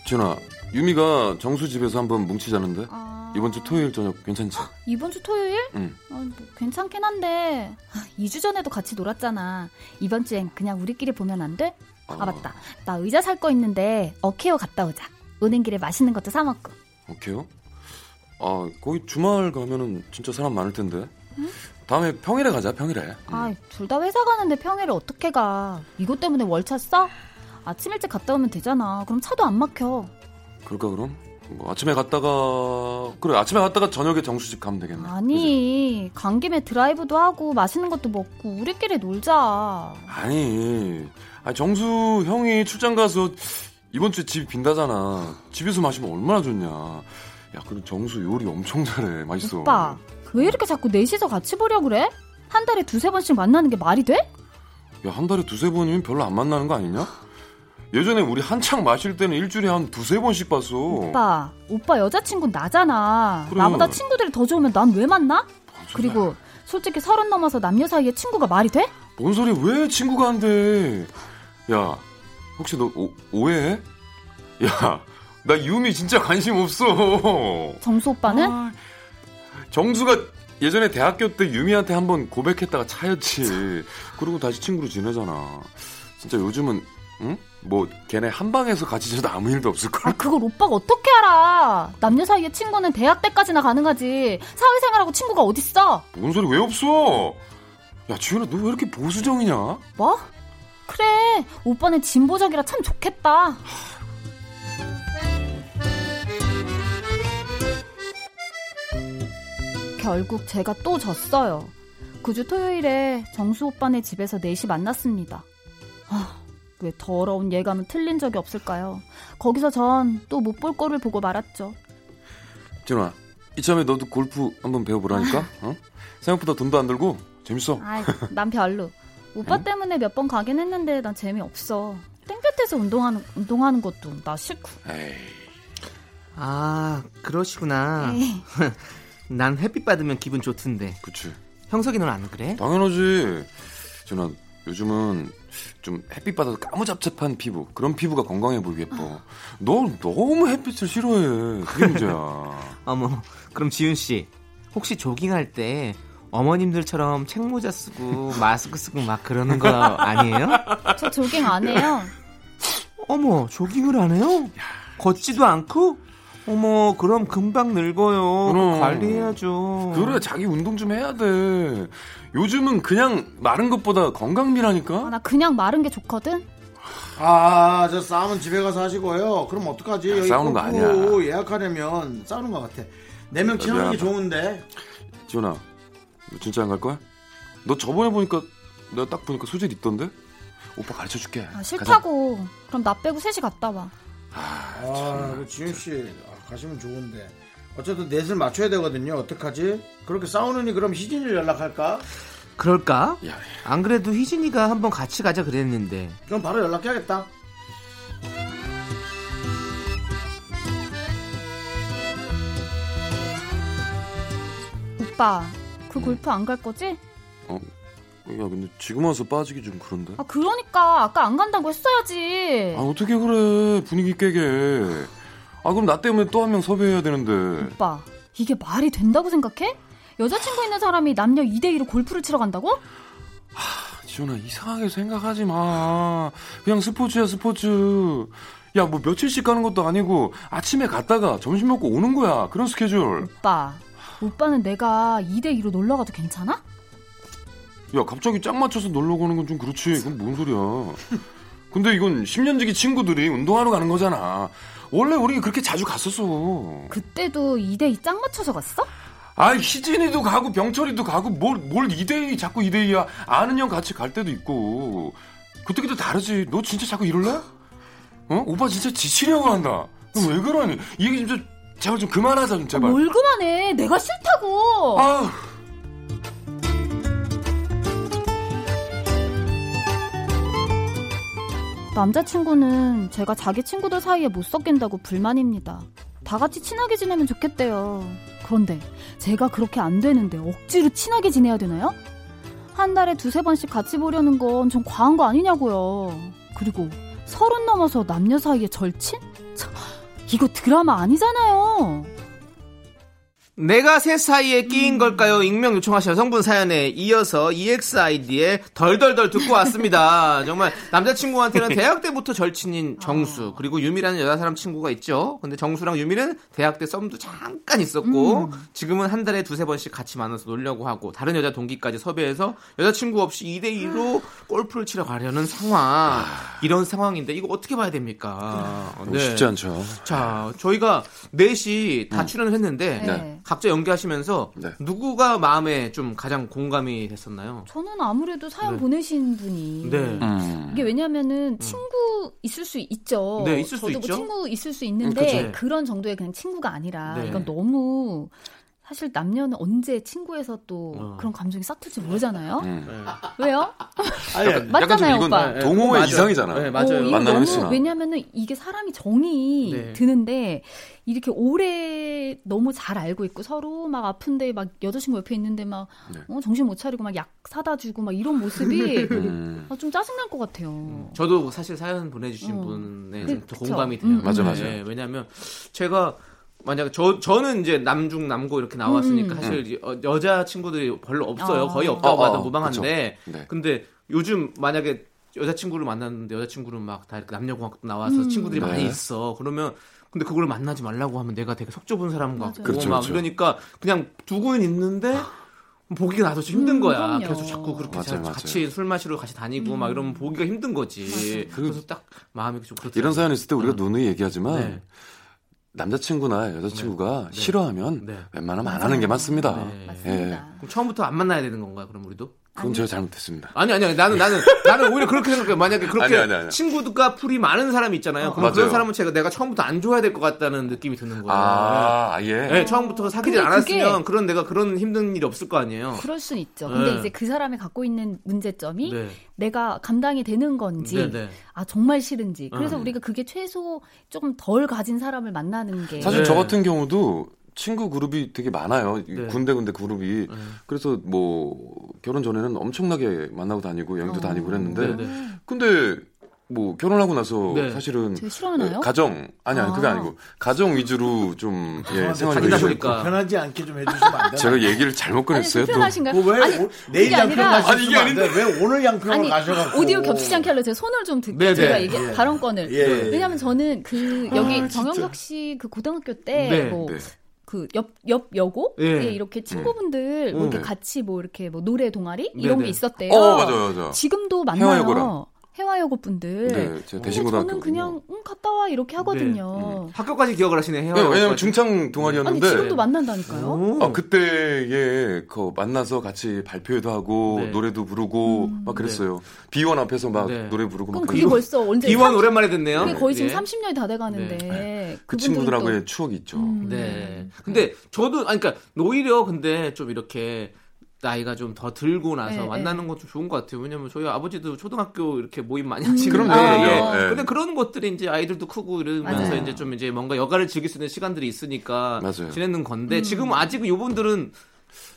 지훈아, 유미가 정수 집에서 한번 뭉치자는데? 아, 이번 주 토요일 저녁 괜찮지? 이번 주 토요일? 응. 어, 뭐 괜찮긴 한데 아, 2주 전에도 같이 놀았잖아. 이번 주엔 그냥 우리끼리 보면 안 돼? 아 어. 맞다. 나 의자 살 거 있는데 어케어 갔다 오자. 오는 길에 맛있는 것도 사 먹고. 오케이요? 아, 거기 주말 가면은 진짜 사람 많을 텐데. 다음에 평일에 가자, 평일에. 아, 둘 다 회사 가는데 평일에 어떻게 가? 이것 때문에 월차 써? 아침 일찍 갔다 오면 되잖아. 그럼 차도 안 막혀. 그럴까, 그럼? 뭐 아침에 갔다가, 그래, 아침에 갔다가 저녁에 정수 집 가면 되겠네. 아니, 간 김에 드라이브도 하고 맛있는 것도 먹고 우리끼리 놀자. 아니, 아니, 정수 형이 출장 가서 이번 주에 집이 빈다잖아. 집에서 마시면 얼마나 좋냐. 야, 그리고 정수 요리 엄청 잘해. 맛있어. 오빠, 왜 이렇게 자꾸 넷이서 같이 보려 그래? 한 달에 두세 번씩 만나는 게 말이 돼? 야, 한 달에 두세 번이면 별로 안 만나는 거 아니냐? 예전에 우리 한창 마실 때는 일주일에 한 두세 번씩 봤어. 오빠, 오빠 여자친구 나잖아. 그래. 나보다 친구들이 더 좋으면 난 왜 만나? 그리고 솔직히 서른 넘어서 남녀 사이에 친구가 말이 돼? 뭔 소리 왜 친구가 안 돼? 야, 혹시 너 오, 오해해? 야, 나 유미 진짜 관심 없어. 정수 오빠는? 아, 정수가 예전에 대학교 때 유미한테 한번 고백했다가 차였지. 그리고 다시 친구로 지내잖아. 진짜 요즘은 응? 뭐 걔네 한 방에서 같이 자도 아무 일도 없을 아, 걸. 그걸 오빠가 어떻게 알아? 남녀 사이에 친구는 대학 때까지나 가능하지. 사회생활하고 친구가 어딨어? 뭔 소리 왜 없어? 야, 지윤아 너 왜 이렇게 보수적이냐? 뭐? 그래, 오빠는 진보적이라 참 좋겠다. 결국 제가 또 졌어요. 그 주 토요일에 정수 오빠네 집에서 넷이 만났습니다. 아, 왜 더러운 예감은 틀린 적이 없을까요? 거기서 전 또 못 볼 거를 보고 말았죠. 지윤아, 이참에 너도 골프 한번 배워보라니까. 어? 생각보다 돈도 안 들고 재밌어. 아, 난 별로. 오빠 때문에 몇 번 가긴 했는데 난 재미없어. 땡볕에서 운동하는 운동하는 것도 나 싫고. 에이, 아, 그러시구나. [LAUGHS] 난 햇빛 받으면 기분 좋던데. 그치. 형석이 넌 안 그래? 당연하지. 지윤아, 요즘은 좀 햇빛 받아서 까무잡잡한 피부 그런 피부가 건강해 보이고 예뻐. 너 너무 햇빛을 싫어해. 그게 문제야. [LAUGHS] 어머, 그럼 지윤 씨 혹시 조깅할 때 어머님들처럼 책모자 쓰고 마스크 쓰고 막 그러는 거 아니에요? 저 조깅 안 해요. 어머, 조깅을 안 해요? 걷지도 않고? 어머, 그럼 금방 늙어요. 그럼. 관리해야죠. 그래 자기 운동 좀 해야 돼. 요즘은 그냥 마른 것보다 아, 건강미라니까. 나 그냥 마른 게 좋거든. 아, 저 싸움은 집에 가서 하시고요. 그럼 어떡하지? 야, 싸우는 거 아니야. 예약하려면 싸우는 것 같아. 네 명 친하는 게. 좋은데. 지훈아, 너 진짜 안 갈 거야? 너 저번에 보니까 내가 딱 보니까 소질 있던데. 오빠 가르쳐 줄게. 아, 싫다고. 그럼 나 빼고 셋이 갔다 와. 아, 그 지윤 씨 아, 가시면 좋은데. 어쨌든 넷을 맞춰야 되거든요. 어떡하지? 그렇게 싸우느니 그럼 희진이를 연락할까? 그럴까? 야, 야. 안 그래도 희진이가 한번 같이 가자 그랬는데. 그럼 바로 연락해야겠다. 오빠, 그 골프 안 갈 거지? 어? 야, 근데 지금 와서 빠지기 좀 그런데. 아, 그러니까 아까 안 간다고 했어야지. 아, 어떻게 그래. 분위기 깨게. 아, 그럼 나 때문에 또 한 명 섭외해야 되는데. 오빠, 이게 말이 된다고 생각해? 여자친구 있는 사람이 남녀 2대2로 골프를 치러 간다고? 지훈아, 이상하게 생각하지 마. 그냥 스포츠야, 스포츠. 야, 뭐 며칠씩 가는 것도 아니고 아침에 갔다가 점심 먹고 오는 거야. 그런 스케줄. 오빠, 오빠는 내가 2대2로 놀러 가도 괜찮아? 야, 갑자기 짝 맞춰서 놀러 가는 건 좀 그렇지. 그건 뭔 소리야. [LAUGHS] 근데 이건 10년지기 친구들이 운동하러 가는 거잖아. 원래 우리 그렇게 자주 갔었어. 그때도 2대2 짝 맞춰서 갔어? 아, 희진이도 가고 병철이도 가고 뭘, 뭘 2대2 자꾸 2대2야. 아는 형 같이 갈 때도 있고. 그때 그때 다르지. 너 진짜 자꾸 이럴래? 어? 오빠 진짜 지치려고 한다. 너왜 그러니? 이 얘기 진짜 제발 좀 그만하자, 좀 제발. 뭘 그만해. 내가 싫다고. 아 남자친구는 제가 자기 친구들 사이에 못 섞인다고 불만입니다. 다 같이 친하게 지내면 좋겠대요. 그런데 제가 그렇게 안 되는데 억지로 친하게 지내야 되나요? 한 달에 두세 번씩 같이 보려는 건 좀 과한 거 아니냐고요. 그리고 서른 넘어서 남녀 사이에 절친? 참, 이거 드라마 아니잖아요. 내가 새 사이에 끼인 걸까요? 익명 요청하신 여성분 사연에 이어서 EXID의 덜덜덜 듣고 왔습니다. [LAUGHS] 정말 남자친구한테는 대학 때부터 절친인 정수 그리고 유미라는 여자 사람 친구가 있죠. 근데 정수랑 유미는 대학 때 썸도 잠깐 있었고 지금은 한 달에 두세 번씩 같이 만나서 놀려고 하고 다른 여자 동기까지 섭외해서 여자친구 없이 2대 2로 골프를 치러 가려는 상황. 이런 상황인데 이거 어떻게 봐야 됩니까? 뭐 쉽지 않죠. 자, 저희가 넷이 다 출연을 했는데 네. 각자 연기하시면서 네. 누구가 마음에 좀 가장 공감이 됐었나요? 저는 아무래도 사연 네. 보내신 분이 네. 음. 이게 왜냐면은 친구 있을 수 있죠. 네, 있을 수 저도 뭐 있죠. 친구 있을 수 음, 있는데 그쵸. 그런 정도의 그냥 친구가 아니라 네. 이건 너무 사실 남녀는 언제 친구에서 또 어. 그런 감정이 싹틀지 모르잖아요. 음. 네. 왜요? 아니, [LAUGHS] 약간 맞잖아요, 좀 이건 오빠. 네, 동호회 맞아요. 이상이잖아요. 네, 맞아요. 어, 만나는 너무. 왜냐면은 이게 사람이 정이 네. 드는데 이렇게 오래 너무 잘 알고 있고 서로 막 아픈데 막 여자친구 옆에 있는데 막 네. 어, 정신 못 차리고 막 약 사다 주고 막 이런 모습이 [LAUGHS] 음. 아, 좀 짜증 날 것 같아요. 저도 사실 사연 보내주신 어. 분에 그- 좀더 그쵸. 공감이 돼요. 음, 맞아, 음. 맞아. 네, 왜냐하면 제가 만약에 저 저는 이제 남중 남고 이렇게 나왔으니까 음. 사실 이- 어, 여자 친구들이 별로 없어요. 아. 거의 없다고 어, 봐도 어, 무방한데. 네. 근데 요즘 만약에 여자 친구를 만났는데 여자 친구는 막 다 이렇게 남녀공학도 나와서 음. 친구들이 네. 많이 있어. 그러면 근데 그걸 만나지 말라고 하면 내가 되게 속 좁은 사람 같고 그렇죠, 막 그렇죠. 이러니까 그냥 두고는 있는데 보기가 나도 좀 힘든 음, 거야. 그럼요. 계속 자꾸 그렇게 맞아요, 자- 맞아요. 같이 술 마시러 같이 다니고 막 이러면 보기가 힘든 거지. 그- 그래서 딱 마음이 좀 그렇더라고요. 이런 사연 있을 때 우리가 음. 누누이 얘기하지만 네. 남자친구나 여자친구가 네. 싫어하면 네. 웬만하면 안 하는 게 맞습니다. 네. 맞습니다. 그럼 처음부터 안 만나야 되는 건가요? 그럼 우리도? 그건 제가 잘못했습니다. 아니 아니 아니 나는 나는 나는 오히려 그렇게 생각해. 만약에 그렇게 아니, 아니, 아니. 친구가 풀이 많은 사람이 있잖아요. 그럼. 그런 사람은 제가 내가 처음부터 안 줘야 될 것 같다는 느낌이 드는 거예요. 아, 아예. 네, 처음부터 사귀지 않았으면 그런 내가 그런 힘든 일이 없을 거 아니에요. 그럴 순 있죠. 근데 네. 이제 그 사람이 갖고 있는 문제점이 네. 내가 감당이 되는 건지 네, 네. 아 정말 싫은지 그래서 음. 우리가 그게 최소 조금 덜 가진 사람을 만나는 게 사실 네. 저 같은 경우도 친구 그룹이 되게 많아요. 이 네. 군데군데 그룹이. 그래서 뭐 결혼 전에는 엄청나게 만나고 다니고 여행도 어. 다니고 그랬는데 네, 네. 근데 뭐 결혼하고 나서 네. 사실은 싫어하나요? 가정 아니 아니 그게 아. 아니고 가정 위주로 좀 예, 아, 해주고 보니까. 편하지 않게 좀 해주시면 안 되나? 제가 얘기를 잘못 꺼냈어요. 또. 불편하신가요? 그왜 아니, 내일 양평 아니라- 가셨으면 아니, 이게 안 돼? 왜 오늘 양평을 아니 가셔갖고 오디오 겹치지 않게 하려 제가 손을 좀 듣, 네, 제가 네. 얘기 예. 발언권을 예, 예. 왜냐하면 저는 그 여기 아. 정영석 씨 그 고등학교 네, 때뭐 네. 그옆옆 여고에 예. 이렇게 친구분들 뭐 이렇게 네. 같이 뭐 이렇게 뭐 노래 동아리 네, 이런 네. 게 있었대요. 어 맞아요 맞아. 지금도 만나요. 해화여고 분들. 네, 제가 근데 대신고등학교. 저는 그냥 응, 갔다 와 이렇게 하거든요. 학교까지 기억을 하시네. 해요. 네, 왜냐면 중창 아니 동아리였는데 지금도 만난다니까요. 오. 아, 그때에 그 만나서 같이 발표회도 하고 네. 노래도 부르고 음. 막 그랬어요. 비원 앞에서 막 네. 노래 부르고 막 그럼 그게 그랬어요. 벌써 언제 비원 30 오랜만에 듣네요. 그게 거의 지금 예. 30년이 다 돼가는데 그 친구들하고의 또- 추억이 있죠. 음. 네. 근데 저도 아니 그러니까 오히려 근데 좀 이렇게 나이가 좀 더 들고 나서 네, 만나는 것도 좋은 것 같아요. 왜냐면 저희 아버지도 초등학교 이렇게 모임 많이 하시는데 그럼요, 아. 그럼요. 예. 근데 그런 것들이 이제 아이들도 크고 이러면서 맞아요. 이제 좀 이제 뭔가 여가를 즐길 수 있는 시간들이 있으니까 맞아요. 지내는 건데 지금 아직 이분들은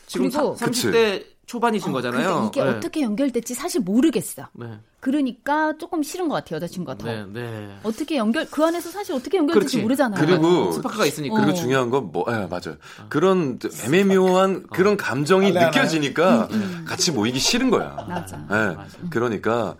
지금 음. 그리고- 사, 30대 초반이신 어, 거잖아요. 이게 네. 어떻게 연결될지 사실 모르겠어. 네. 그러니까 조금 싫은 것 같아요 여자친구가 더. 네, 네. 어떻게 연결 그 안에서 사실 어떻게 연결될지. 모르잖아요. 그리고 스파크가 있으니까. 그리고 어. 중요한 건 뭐, 예, 맞아요. 그런 애매모호한 그런 감정이 알아요, 느껴지니까 같이 모이기 싫은 거야. 맞아. 예, 그러니까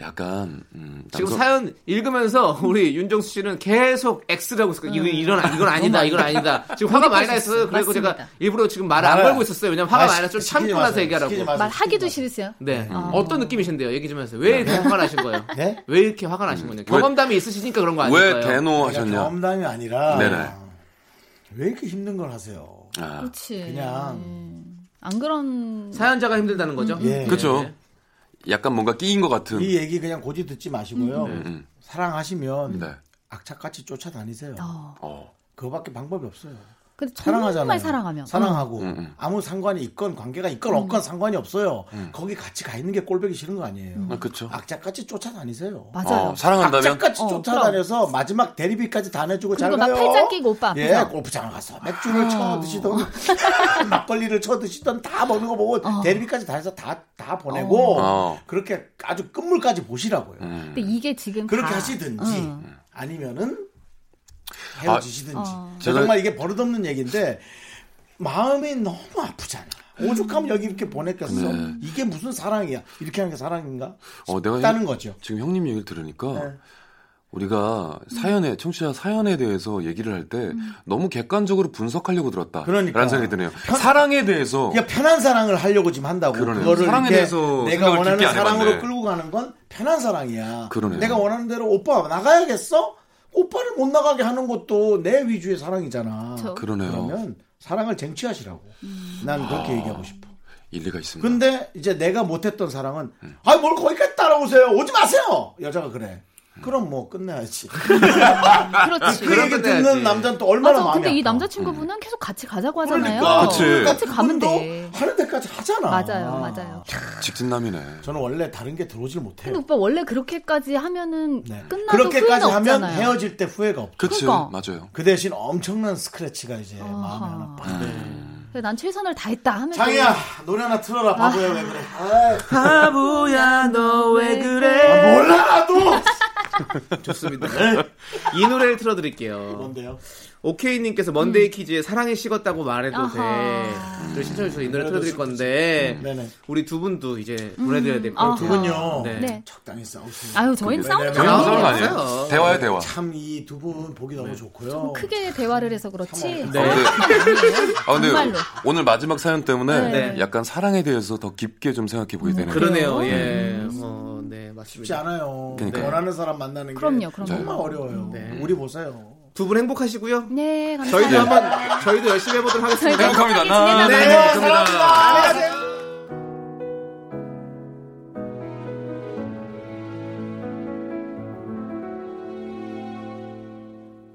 약간 음, 지금 남성- 사연 읽으면서 [LAUGHS] 우리 윤정수 씨는 계속 X라고 했어요. 이거 이런 이건 아니다. 이건 아니다. 지금 화가 많이 나 있어요. 그리고 맞습니다. 제가 일부러 지금 말을 안 말을- 걸고 있었어요. 왜냐면 화가 아, 많이 나서 참고 나서. 얘기하라고. 말하기도 싫으세요. 네. 아. 어떤 느낌이신데요? 얘기 좀 하세요. 왜 이렇게 화가 나신 거예요? 네? 왜 이렇게 화가 나신 거냐? 경험담이 있으시니까 그런 거왜 아닐까요? 내가 대노하셨냐? 경험담이 아니라 네네. 왜 이렇게 힘든 걸 하세요? 아, 그렇지. 그냥. 음. 안 그런 사연자가 힘들다는 거죠? 예. 그렇죠. 약간 뭔가 끼인 것 같은. 이 얘기 그냥 고지 듣지 마시고요. 음. 사랑하시면 네. 악착같이 쫓아다니세요. 어. 어. 그거밖에 방법이 없어요. 근데 정말 사랑하잖아요. 사랑하면 사랑하고 음, 음. 아무 상관이 있건 관계가 있건 없건 상관이 없어요. 거기 같이 가 있는 게 꼴보기 싫은 거 아니에요. 아, 그쵸. 악착같이 쫓아다니세요. 어. 맞아요. 어, 사랑한다면 악착같이 어, 쫓아다녀서 마지막 대리비까지 다 내주고 잘 가요. 팔짱 끼고 오빠 예. 골프장 가서 맥주를 쳐 드시던 [LAUGHS] 막걸리를 쳐 드시던 다 먹는 거 보고 어. 대리비까지 다 해서 다 다 보내고 어. 그렇게 아주 끝물까지 보시라고요. 음. 근데 이게 지금 그렇게 다- 하시든지 응. 아니면은 헤어지시든지. 어. 저 제가- 정말 이게 버릇없는 얘기인데 마음이 너무 아프잖아. 오죽하면 여기 이렇게 보냈겠어. 네. 이게 무슨 사랑이야? 이렇게 하는 게 사랑인가? 어, 내가 싶다는 형- 거죠. 지금 형님 얘기를 들으니까 네. 우리가 사연에 청취자 사연에 대해서 얘기를 할때 너무 객관적으로 분석하려고 들었다. 그러니까. 라는 생각이 드네요. 편- 사랑에 대해서 그러니까 편한 사랑을 하려고 지금 한다고. 그러네요. 그거를 사랑에 대해서 내가 원하는 사랑으로 해봤네. 끌고 가는 건 편한 사랑이야. 그러네요. 내가 원하는 대로 오빠 나가야겠어? 오빠를 못 나가게 하는 것도 내 위주의 사랑이잖아. 저- 그러네요. 그러면 사랑을 쟁취하시라고. 난 그렇게 얘기하고 싶어. 일리가 있습니다. 근데 이제 내가 못했던 사랑은 아뭘 거기까지 따라오세요 오지 마세요 여자가 그래 그럼 뭐 끝내야지. [LAUGHS] 그렇지. 그 얘기 끝내야지. 듣는 남자는 또 얼마나 맞아. 마음이 근데 이 아파. 남자친구분은 계속 같이 가자고 하잖아요. 그러니까. 그치. 같이 가면 돼. 하는 데까지 하잖아. 맞아요, 맞아요. 직진남이네. 저는 원래 다른 게 들어오질 못해요. 근데 오빠 원래 그렇게까지 하면은 네. 끝나도 그렇게까지 후회는 하면 없잖아요. 헤어질 때 후회가 없죠. 그치, 그러니까. 맞아요. 그 대신 엄청난 스크래치가 이제 아하. 마음에 하나 빡. 그래서 난 최선을 다했다 하면 장이야 노래 하나 틀어라 바보야 왜 그래? 바보야 너왜 아, 그래? 몰라 나도. [LAUGHS] 좋습니다. 이 노래를 틀어드릴게요. 뭔데요? 오케이님께서 먼데이 키즈의 사랑이 식었다고 말해도 아하. 돼. 를 신청해 주셔서 이 노래 틀어드릴 건데 네네. 우리 두 분도 이제 보내드려야 될것 아하. 같아요. 두 분요. 네. 네. 적당히 싸우시면. 아유 저희는 싸우는 거 아니에요. 아니에요? 대화야 대화. 참 이 두 분 보기 너무 좋고요. 크게 대화를 해서 그렇지. 네. 아, 근데, 아, 근데 정말로. 오늘 마지막 사연 때문에 네. 약간 사랑에 대해서 더 깊게 좀 생각해 보게 되네요. 그러네요. 예. 어, 네, 맞습니다. 쉽지 않아요. 그러니까요. 원하는 사람 만나는 게 그럼요, 그럼요. 정말 어려워요. 네. 우리 보세요. 두 분 행복하시고요. 네, 저희도 감사합니다. 한번 저희도 열심히 해보도록 하겠습니다. 행복합니다. 네, 네, 행복합니다.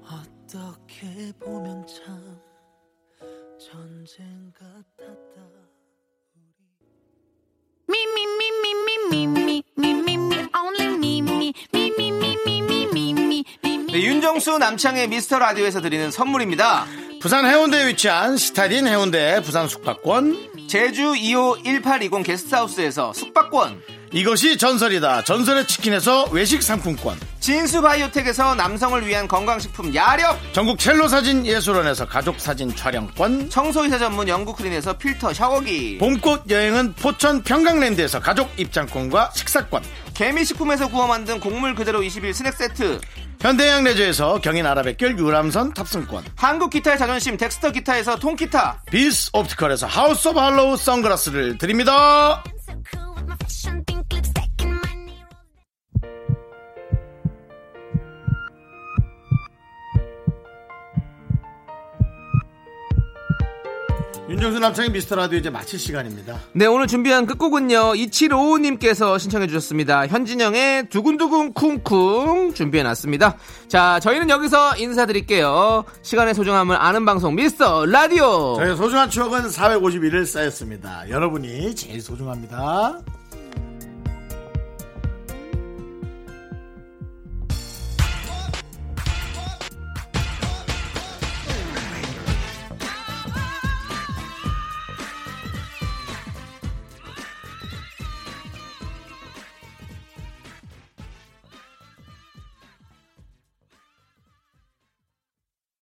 어떻게 보면 참 전쟁 같았다 me, 네, 윤정수 남창의 미스터 라디오에서 드리는 선물입니다. 부산 해운대에 위치한 시타딘 해운대 부산 숙박권. 제주 2호 1820 게스트하우스에서 숙박권. 이것이 전설이다. 전설의 치킨에서 외식 상품권. 진수 바이오텍에서 남성을 위한 건강식품 야력. 전국 첼로 사진 예술원에서 가족 사진 촬영권. 청소이사 전문 영국 크린에서 필터 샤워기. 봄꽃 여행은 포천 평강랜드에서 가족 입장권과 식사권. 개미식품에서 구워 만든 곡물 그대로 21 스낵 세트. 현대해양레저에서 경인 아라뱃길 유람선 탑승권. 한국 기타의 자존심 덱스터 기타에서 통기타. 비스 옵티컬에서 하우스 오브 할로우 선글라스를 드립니다. 윤정수 남창의 미스터 라디오 이제 마칠 시간입니다. 네, 오늘 준비한 끝곡은요. 2755님께서 신청해 주셨습니다. 현진영의 두근두근 쿵쿵 준비해 놨습니다. 자, 저희는 여기서 인사드릴게요. 시간의 소중함을 아는 방송 미스터 라디오. 저의 소중한 추억은 451일 쌓였습니다. 여러분이 제일 소중합니다.